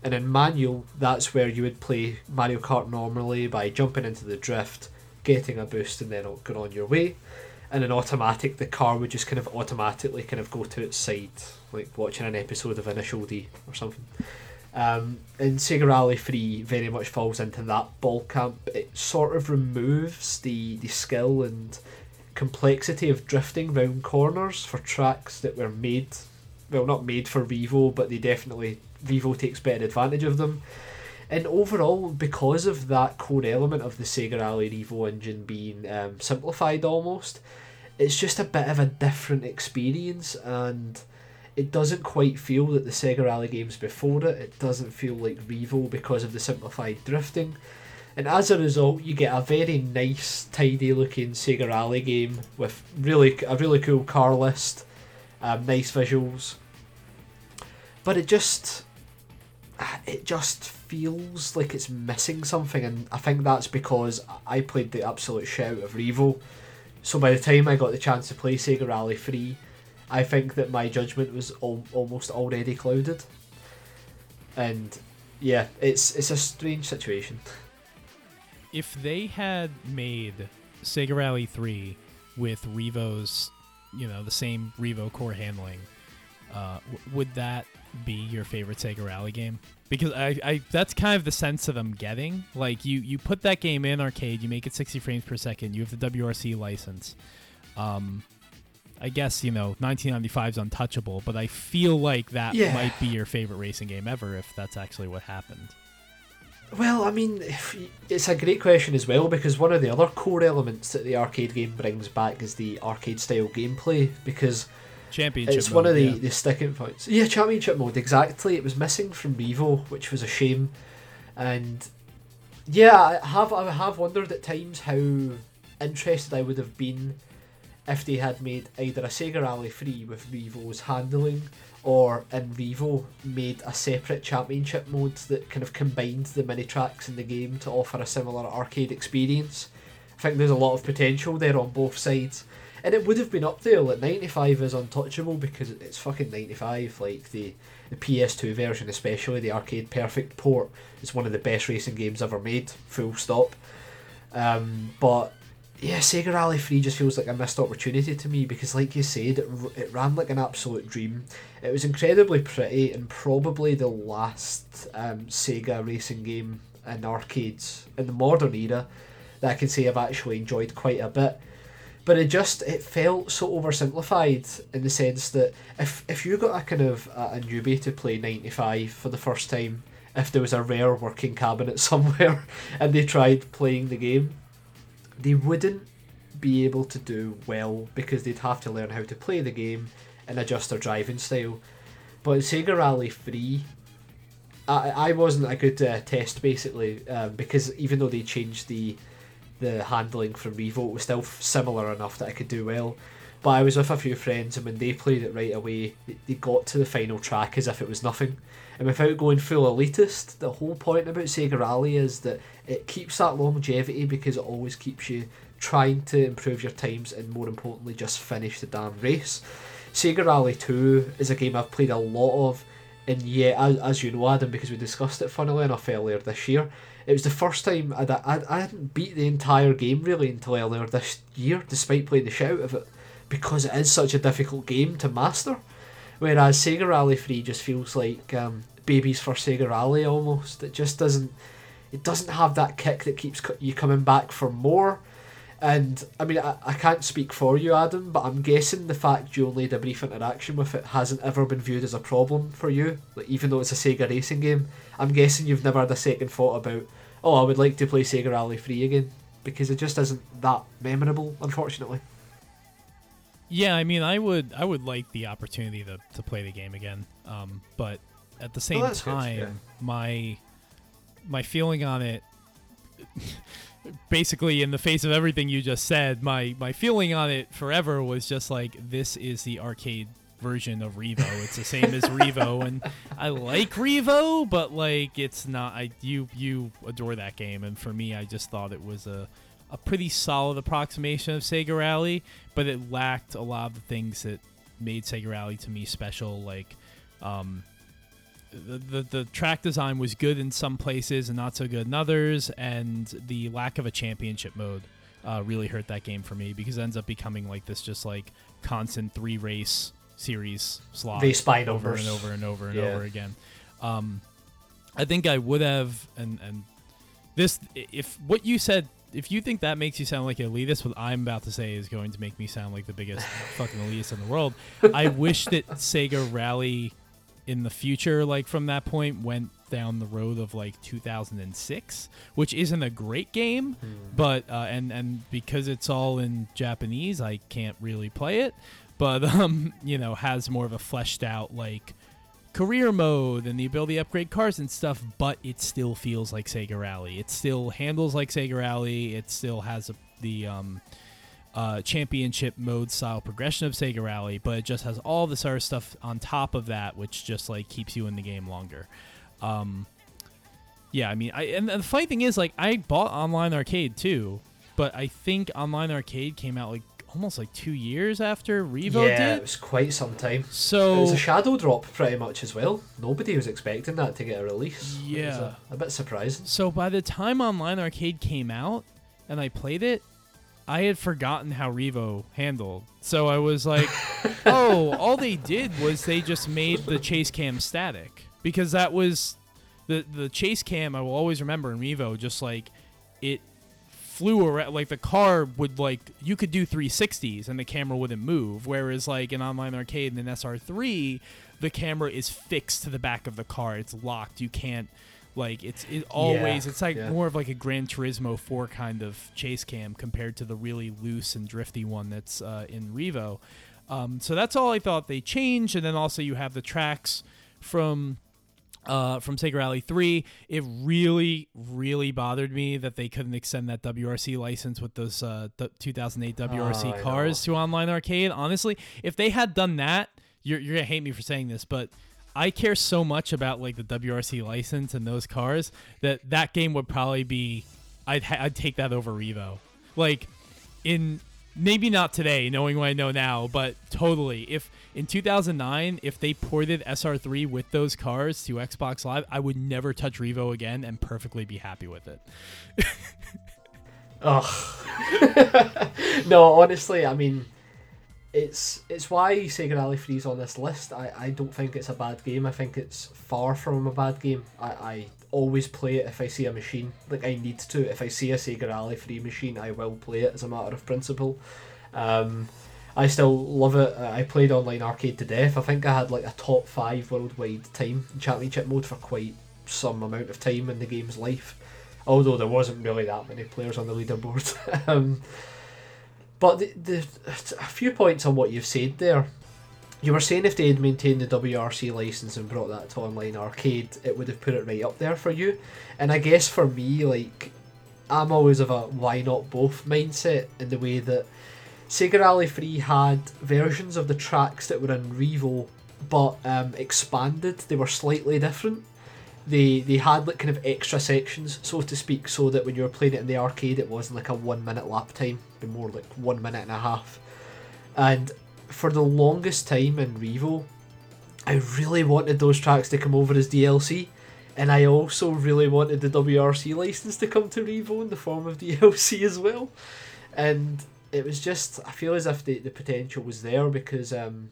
and in manual, that's where you would play Mario Kart normally by jumping into the drift, getting a boost, and then going on your way. And in automatic, the car would just kind of automatically kind of go to its side, like watching an episode of Initial D or something. Um, and Sega Rally 3 very much falls into that ball camp. It sort of removes the, the skill and complexity of drifting round corners for tracks that were made, well, not made for Revo, but they definitely, Revo takes better advantage of them. And overall, because of that core element of the Sega Rally Revo engine being um, simplified almost, it's just a bit of a different experience and it doesn't quite feel that the Sega Rally games before it. It doesn't feel like Revo because of the simplified drifting. And as a result, you get a very nice, tidy looking Sega Rally game with really a really cool car list, um, nice visuals. But it just, it just feels like it's missing something, and I think that's because I played the absolute shout of Revo. So by the time I got the chance to play Sega Rally 3, I think that my judgment was al- almost already clouded. And yeah, it's it's a strange situation. If they had made Sega Rally 3 with Revo's, you know, the same Revo core handling, uh, w- would that be your favorite Sega Rally game? Because I, I that's kind of the sense that I'm getting. Like you, you put that game in arcade, you make it 60 frames per second, you have the WRC license. Um, I guess you know 1995 is untouchable, but I feel like that Yeah. might be your favorite racing game ever if that's actually what happened. Well, I mean, it's a great question as well because one of the other core elements that the arcade game brings back is the arcade style gameplay because Championship. it's one of the, yeah. the sticking points. Yeah, championship mode exactly. It was missing from Revo, which was a shame, and yeah, I have I have wondered at times how interested I would have been if they had made either a Sega Rally 3 with Revo's handling or in Revo made a separate championship mode that kind of combined the mini tracks in the game to offer a similar arcade experience. I think there's a lot of potential there on both sides. And it would have been up there, like 95 is untouchable because it's fucking 95. Like the, the PS2 version, especially the Arcade Perfect port, is one of the best racing games ever made, full stop. Um, but yeah, Sega Rally 3 just feels like a missed opportunity to me because, like you said, it, it ran like an absolute dream. It was incredibly pretty and probably the last um, Sega racing game in arcades in the modern era that I can say I've actually enjoyed quite a bit. But it just it felt so oversimplified in the sense that if if you got a kind of a, newbie to play ninety five for the first time, if there was a rare working cabinet <laughs> somewhere and they tried playing the game, they wouldn't be able to do well because they'd have to learn how to play the game and adjust their driving style. But in Sega Rally 3, I, I wasn't a good uh, test basically um, because even though they changed the the handling from Revolt was still similar enough that I could do well. But I was with a few friends, and when they played it right away, they, got to the final track as if it was nothing. And without going full elitist, the whole point about Sega Rally is that it keeps that longevity because it always keeps you trying to improve your times and more importantly just finish the damn race. Sega Rally 2 is a game I've played a lot of and yeah, as you know Adam, because we discussed it funnily enough earlier this year, it was the first time I'd, I, I hadn't beat the entire game really until earlier this year, despite playing the shit out of it, because it is such a difficult game to master. Whereas Sega Rally 3 just feels like um, babies for Sega Rally almost. It just doesn't it doesn't have that kick that keeps you coming back for more. And I mean, I, I can't speak for you, Adam, but I'm guessing the fact you only had a brief interaction with it hasn't ever been viewed as a problem for you. Like even though it's a Sega racing game, I'm guessing you've never had a second thought about, oh, I would like to play Sega Rally 3 again because it just isn't that memorable, unfortunately. Yeah, I mean, I would I would like the opportunity to, to play the game again, um, but at the same Oh, good, time, yeah. my my feeling on it, <laughs> basically in the face of everything you just said, my my feeling on it forever was just like this is the arcade version of Revo. It's the same as Revo, <laughs> and I like Revo, but like it's not. I you you adore that game, and for me, I just thought it was a a pretty solid approximation of Sega Rally, but it lacked a lot of the things that made Sega Rally to me special. Like, um, the, the the track design was good in some places and not so good in others, and the lack of a championship mode uh, really hurt that game for me because it ends up becoming like this just like constant three race series slot They spied over and over and over and Yeah. over again. Um, I think I would have, and and this if what you said, if you think that makes you sound like an elitist, what I'm about to say is going to make me sound like the biggest <laughs> fucking elitist in the world. I wish that Sega Rally in the future, like from that point, went down the road of like 2006, which isn't a great game, but uh, and and because it's all in Japanese, I can't really play it. But <laughs> um, you know, has more of a fleshed out like career mode and the ability to upgrade cars and stuff, but it still feels like Sega Rally. It still handles like Sega Rally. It still has a, the um, uh, championship mode style progression of Sega Rally, but it just has all this other stuff on top of that, which just like keeps you in the game longer. Um, yeah, I mean, I and the funny thing is, like, I bought online arcade too, but I think online arcade came out like almost like two years after Revo yeah, it did. was quite some time. So It was a shadow drop pretty much as well. Nobody was expecting that to get a release. It was Yeah. a, a bit surprising. So by the time Online Arcade came out and I played it, I had forgotten how Revo handled. So I was like, <laughs> oh, all they did was they just made the chase cam static. Because that was the the chase cam I will always remember in Revo just like it flew around like the car would like you could do 360s and the camera wouldn't move. Whereas like in online arcade and in SR3 the camera is fixed to the back of the car. It's locked. You can't like it's it always it's like yeah. more of like a Gran Turismo 4 kind of chase cam compared to the really loose and drifty one that's uh, in Revo um, so that's all I thought they changed and then also you have the tracks from uh, from Sega Rally 3. It really, really bothered me that they couldn't extend that WRC license with those uh, th- 2008 WRC Oh, cars to online arcade. Honestly, if they had done that, you're, you're gonna hate me for saying this, but I care so much about like the WRC license and those cars that that game would probably be. I'd ha- I'd take that over Revo. Like in maybe not today, knowing what I know now, but totally. If in 2009, if they ported SR3 with those cars to Xbox Live, I would never touch Revo again and perfectly be happy with it. <laughs> Ugh. <laughs> no, honestly, I mean, it's it's why Sega Rally 3 is on this list. I, I don't think it's a bad game. I think it's far from a bad game. I, I always play it if I see a machine. Like, I need to. If I see a Sega Rally 3 machine, I will play it as a matter of principle. Um, I still love it. Uh, I played online arcade to death. I think I had like a top five worldwide time in championship mode for quite some amount of time in the game's life although there wasn't really that many players on the leaderboard. <laughs> um, but the, the, a few points on what you've said there. You were saying if they had maintained the WRC license and brought that to online arcade, it would have put it right up there for you. And I guess for me, like, I'm always of a why not both mindset in the way that Sega Rally 3 had versions of the tracks that were in Revo but um, expanded. They were slightly different they they had like kind of extra sections, so to speak, so that when you were playing it in the arcade, it wasn't like a one minute lap time, but more like one minute and a half. And for the longest time in Revo, I really wanted those tracks to come over as DLC, and I also really wanted the WRC license to come to Revo in the form of <laughs> DLC as well. And it was just, I feel as if the, the potential was there because um,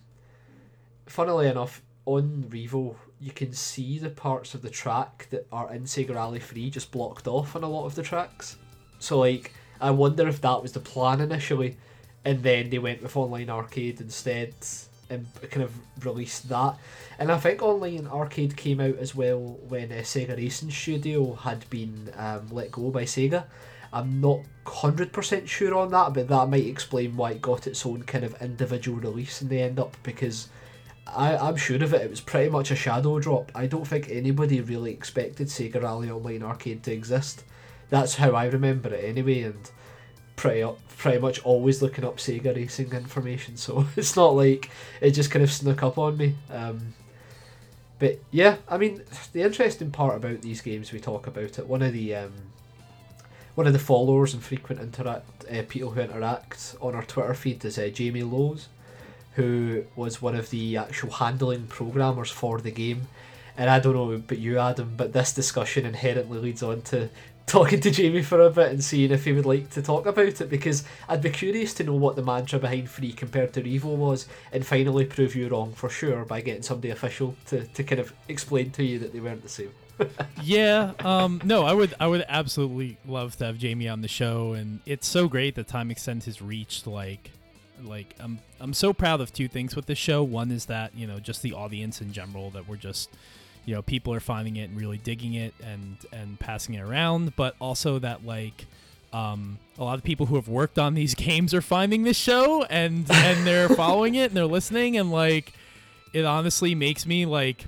funnily enough, on Revo, you can see the parts of the track that are in Sega Rally 3 just blocked off on a lot of the tracks. So, like, I wonder if that was the plan initially, and then they went with online arcade instead and kind of released that. And I think online arcade came out as well when uh, Sega Racing Studio had been um, let go by Sega. I'm not 100% sure on that, but that might explain why it got its own kind of individual release in the end up because I, I'm sure of it, it was pretty much a shadow drop. I don't think anybody really expected Sega Rally Online Arcade to exist. That's how I remember it anyway, and pretty pretty much always looking up Sega racing information, so <laughs> it's not like it just kind of snuck up on me. Um, but yeah, I mean, the interesting part about these games we talk about it. One of the um, one of the followers and frequent interact uh, people who interact on our Twitter feed is uh, Jamie Lowe's, who was one of the actual handling programmers for the game. And I don't know about you, Adam, but this discussion inherently leads on to talking to Jamie for a bit and seeing if he would like to talk about it because I'd be curious to know what the mantra behind Free compared to Revo was and finally prove you wrong for sure by getting somebody official to, to kind of explain to you that they weren't the same. <laughs> yeah, um, no, I would I would absolutely love to have Jamie on the show and it's so great that Time Extend has reached like like I'm I'm so proud of two things with the show. One is that, you know, just the audience in general that we're just you know people are finding it and really digging it and and passing it around but also that like um, a lot of people who have worked on these <laughs> games are finding this show and and they're <laughs> following it and they're listening and like it honestly makes me like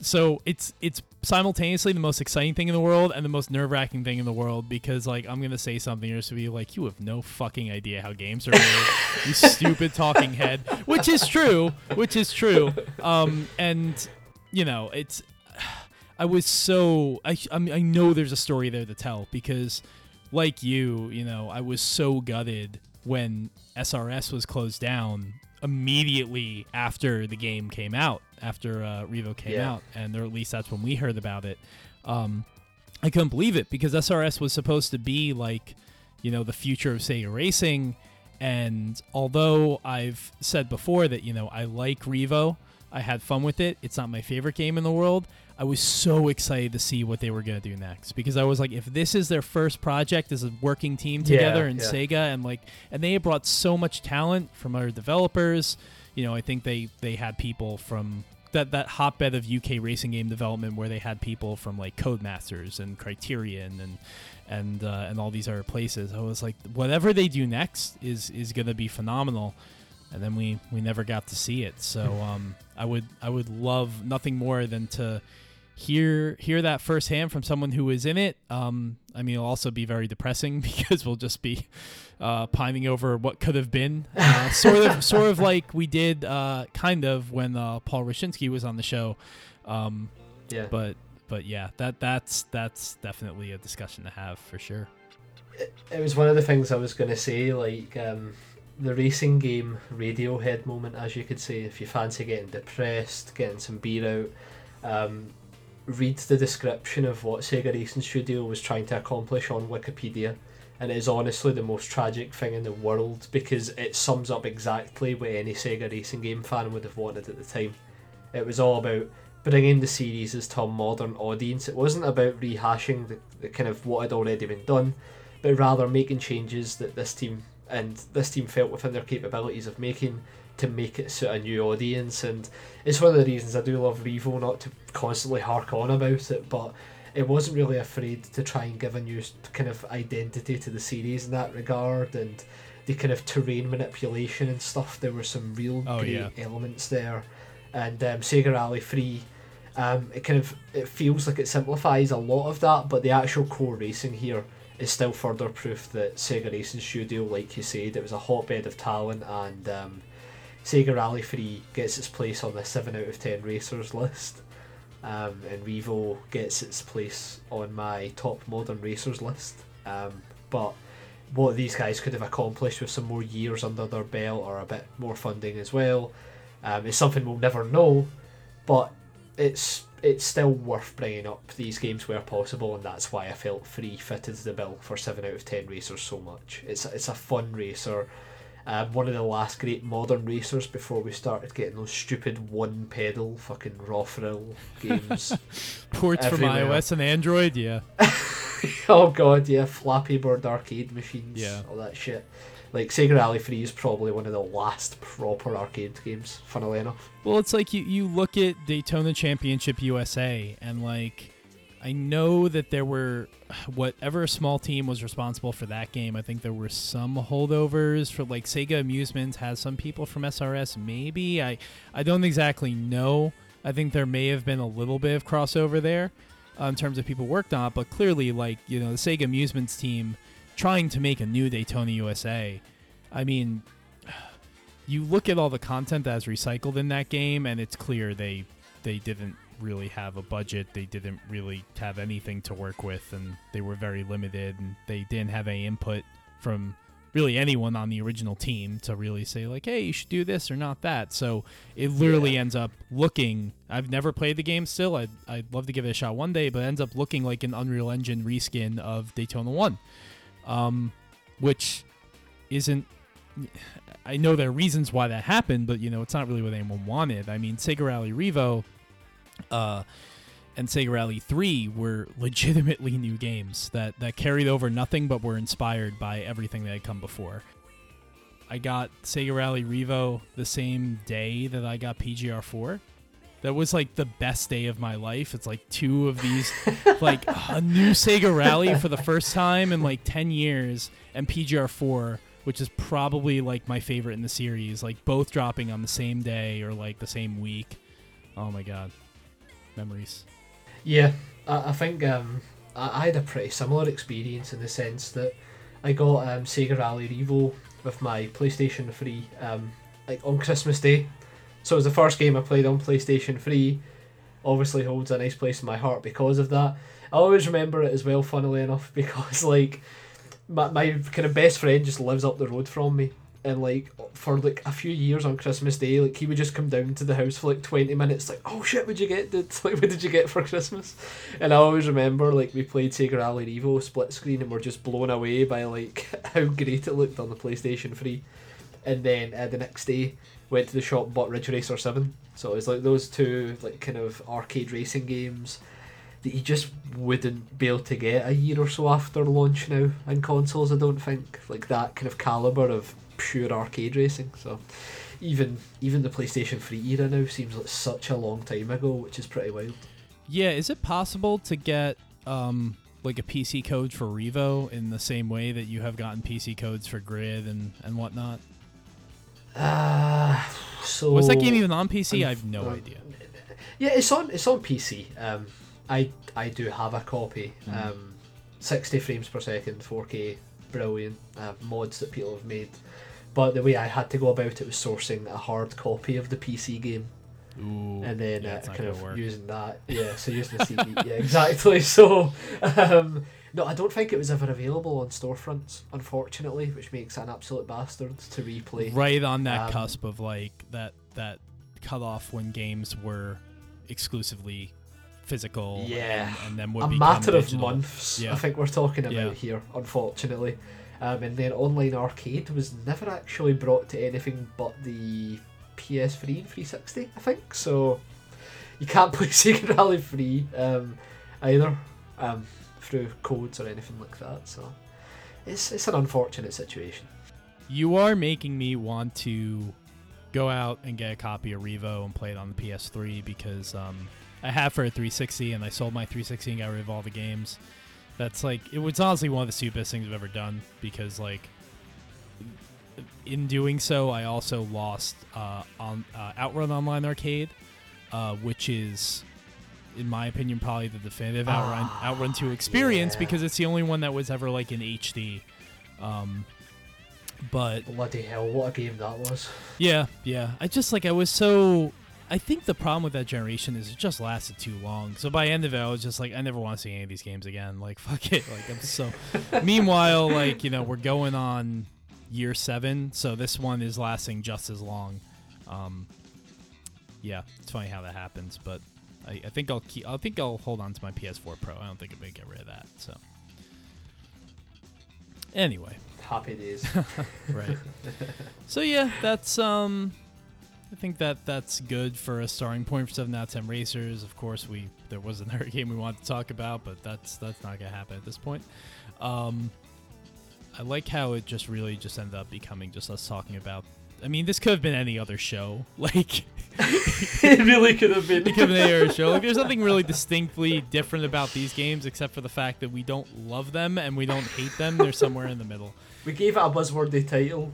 so it's it's simultaneously the most exciting thing in the world and the most nerve-wracking thing in the world because like I'm gonna say something you're just gonna be like you have no fucking idea how games are made you <laughs> stupid talking head which is true which is true um and you know, it's. I was so I I, mean, I know there's a story there to tell because, like you, you know, I was so gutted when SRS was closed down immediately after the game came out, after uh, Revo came yeah. out, and or at least that's when we heard about it. Um, I couldn't believe it because SRS was supposed to be like, you know, the future of Sega racing. And although I've said before that you know I like Revo, I had fun with it. It's not my favorite game in the world. I was so excited to see what they were going to do next because I was like, if this is their first project as a working team together yeah, in yeah. Sega, and like, and they brought so much talent from other developers. You know, I think they they had people from that that hotbed of UK racing game development where they had people from like Codemasters and Criterion and and uh, and all these other places. I was like, whatever they do next is is going to be phenomenal and then we we never got to see it. So <laughs> um, I would I would love nothing more than to hear hear that firsthand from someone who is in it. Um, I mean, it'll also be very depressing <laughs> because we'll just be uh, pining over what could have been, uh, sort of sort of like we did uh, kind of when uh, Paul Rustchynsky was on the show. Um, yeah, but but yeah, that that's that's definitely a discussion to have for sure. It, it was one of the things I was going to say, like. Um, the racing game Radiohead moment, as you could say, if you fancy getting depressed, getting some beer out, um, read the description of what Sega Racing Studio was trying to accomplish on Wikipedia. And it is honestly the most tragic thing in the world because it sums up exactly what any Sega racing game fan would have wanted at the time. It was all about bringing the series to a modern audience. It wasn't about rehashing the, the kind of what had already been done, but rather making changes that this team and this team felt within their capabilities of making to make it suit a new audience and it's one of the reasons I do love Revo not to constantly hark on about it but it wasn't really afraid to try and give a new kind of identity to the series in that regard and the kind of terrain manipulation and stuff there were some real oh, great yeah. elements there and um, Sega Rally 3 um, it kind of it feels like it simplifies a lot of that but the actual core racing here is still further proof that Sega Racing Studio, like you said, it was a hotbed of talent, and um, Sega Rally 3 gets its place on the 7 out of 10 racers list, um, and Revo gets its place on my top modern racers list. Um, but what these guys could have accomplished with some more years under their belt or a bit more funding as well um, is something we'll never know, but it's it's still worth bringing up these games where possible, and that's why I felt Free fitted the bill for seven out of ten racers so much. It's it's a fun racer, Um, one of the last great modern racers before we started getting those stupid one pedal fucking raw thrill <laughs> games. Ports from iOS and Android, yeah. <laughs> oh god, yeah, Flappy Bird arcade machines, Yeah. all that shit. Like Sega Rally 3 is probably one of the last proper arcade games, funnily enough. Well, it's like you, you look at Daytona Championship USA, and like, I know that there were whatever small team was responsible for that game. I think there were some holdovers for like Sega Amusements has some people from SRS. Maybe I I don't exactly know. I think there may have been a little bit of crossover there uh, in terms of people worked on it, but clearly, like you know, the Sega Amusements team trying to make a new Daytona USA. I mean, <sighs> you look at all the content that's recycled in that game, and it's clear they they didn't really have a budget. They didn't really have anything to work with, and they were very limited. And they didn't have any input from really anyone on the original team to really say like, "Hey, you should do this or not that." So it literally Yeah. ends up looking. I've never played the game still. I'd I'd love to give it a shot one day, but it ends up looking like an Unreal Engine reskin of Daytona One, um, which isn't I know there are reasons why that happened, but you know it's not really what anyone wanted. I mean, Sega Rally Revo, uh, and Sega Rally Three were <laughs> legitimately new games that that carried over nothing but were inspired by everything that had come before. I got Sega Rally Revo the same day that I got PGR Four. That was like the best day of my life. It's like two of these, <laughs> like a new Sega Rally for the first time in like ten years, and PGR Four which is probably like my favorite in the series. Like both dropping on the same day or like the same week. Oh my god, memories. Yeah, I, I think um, I, I had a pretty similar experience in the sense that I got um, Sega Rally Revo with my PlayStation 3 um, like on Christmas Day. So it was the first game I played on PlayStation 3. Obviously holds a nice place in my heart because of that. I always remember it as well, funnily enough, <laughs> because like my, my kind of best friend just lives up the road from me. And like for like a few years on Christmas Day, like he would just come down to the house for like twenty minutes, like, oh shit, what'd you get? Did <laughs> like what did you get for Christmas? And I always remember like we played Sega Rally Revo split screen and we're just blown away by like <laughs> how great it looked on the PlayStation Three. And then uh, the next day went to the shop and bought Ridge Racer Seven. So it was like those two like kind of arcade racing games that you just wouldn't be able to get a year or so after launch now in consoles. I don't think like that kind of caliber of pure arcade racing. So even even the PlayStation Three era now seems like such a long time ago, which is pretty wild. Yeah, is it possible to get um like a PC code for Revo in the same way that you have gotten PC codes for Grid and and whatnot? Uh, so Was that game even on PC? I have no uh, idea. Yeah, it's on it's on PC. Um, I I do have a copy. Mhm. Um, sixty frames per second, four K, brilliant uh, mods that people have made. But the way I had to go about it was sourcing a hard copy of the PC game Ooh, and then yeah, uh, kind of work. using that. Yeah, so using the CD. yeah, <laughs> exactly. So, um, no, I don't think it was ever available on storefronts, unfortunately, which makes it an absolute bastard to replay. right on that Um, cusp of like that that cutoff when games were exclusively physical Yeah. and, and then would a matter of digital. months, Yeah. I think we're talking about Yeah. here, unfortunately. Um, and then online arcade was never actually brought to anything but the PS3 and 360, I think. So you can't <laughs> play Sega Rally 3 um, either um, through codes or anything like that. So it's it's an unfortunate situation. You are making me want to go out and get a copy of Revo and play it on the PS3 because um, I have for a 360 and I sold my 360 and got rid of all the games. That's like it was honestly one of the stupidest things I've ever done because like in doing so I also lost uh, on uh, Outrun Online Arcade, uh, which is in my opinion probably the definitive Outrun Ah, Outrun 2 experience yeah. because it's the only one that was ever like in HD. Um, but Bloody hell, what a game that was. yeah, yeah. I just like I was so. I think the problem with that generation is it just lasted too long. So by end of it, I was just like, I never want to see any of these games again. <laughs> Like fuck it. Like I'm so. <laughs> Meanwhile, like you know, we're going on year seven, so this one is lasting just as long. Um, yeah, it's funny how that happens, but I, I think I'll keep. I think I'll hold on to my PS4 Pro. I don't think I'm gonna get rid of that. So anyway, happy days. <laughs> right. So yeah, that's um I think that that's good for a starting point for seven out of ten racers. Of course, we there was another <laughs> game we wanted to talk about, but that's that's not gonna happen at this point. Um, I like how it just really just ended up becoming just us talking about. I mean, this could have been any other show. <laughs> Like <laughs> it really could have been. it could have been any other show. Like, there's nothing really distinctly different about these games except for the fact that we don't love them and we don't hate them. They're somewhere in the middle. We gave it a buzzwordy title.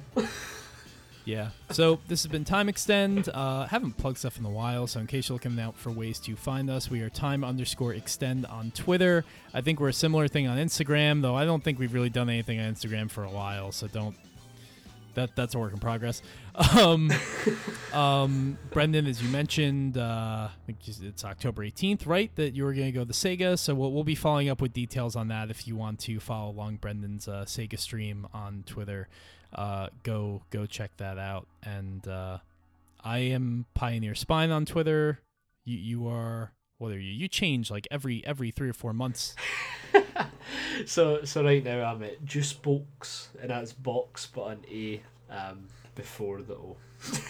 Yeah. So this has been Time Extend. Uh, haven't plugged stuff in a while, so in case you're looking out for ways to find us, we are Time underscore Extend on Twitter. I think we're a similar thing on Instagram, though I don't think we've really done anything on Instagram for a while, so don't. That that's a work in progress. <laughs> Um, um, Brendan, as you mentioned, uh, it's October 18th, right? That you were going to go to Sega, so we'll, we'll be following up with details on that. If you want to follow along Brendan's uh, Sega stream on Twitter, uh, go go check that out. And uh, I am Pioneer Spine on Twitter. You you are what are you? You change like every every three or four months. <laughs> so so right now I'm at Juice Box, and that's box but an A um, before the O.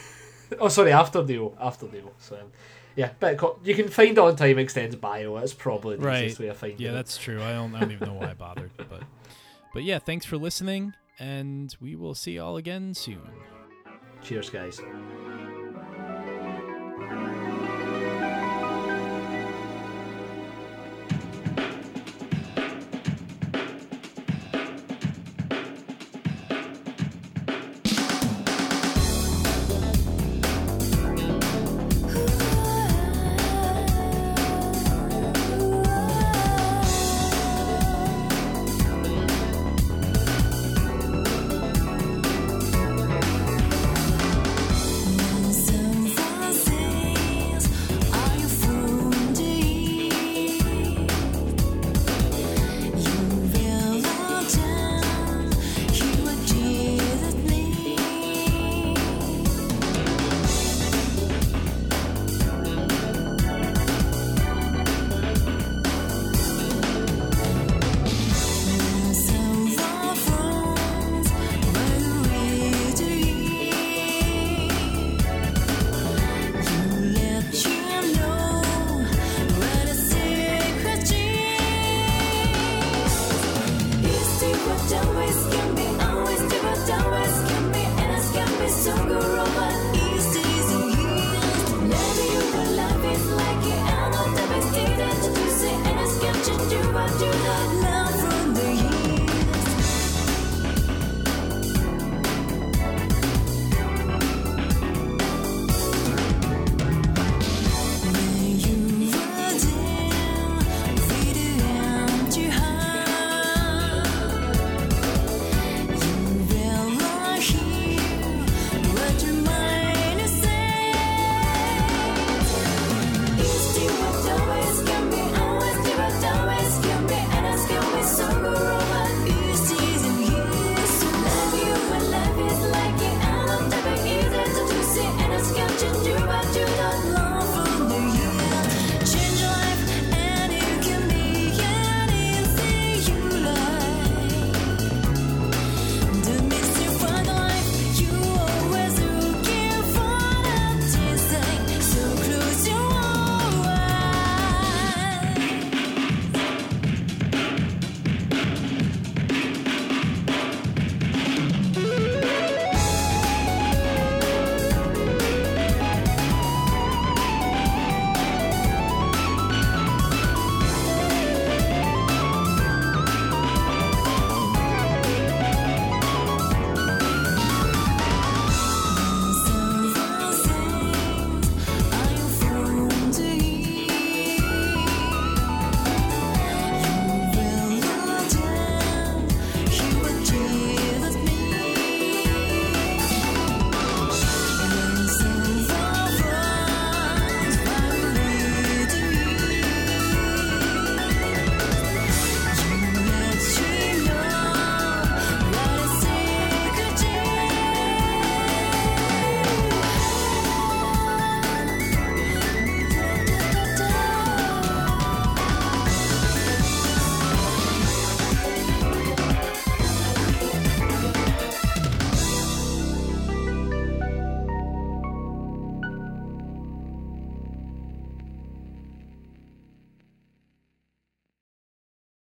<laughs> oh, sorry, after the O, after the O. So um, yeah, but you can find it on Time Extends bio. That's probably the Right. easiest way of finding Yeah, it. that's true. I don't I don't even know why I bothered, but but yeah, thanks for listening, and we will see y'all again soon. Cheers, guys.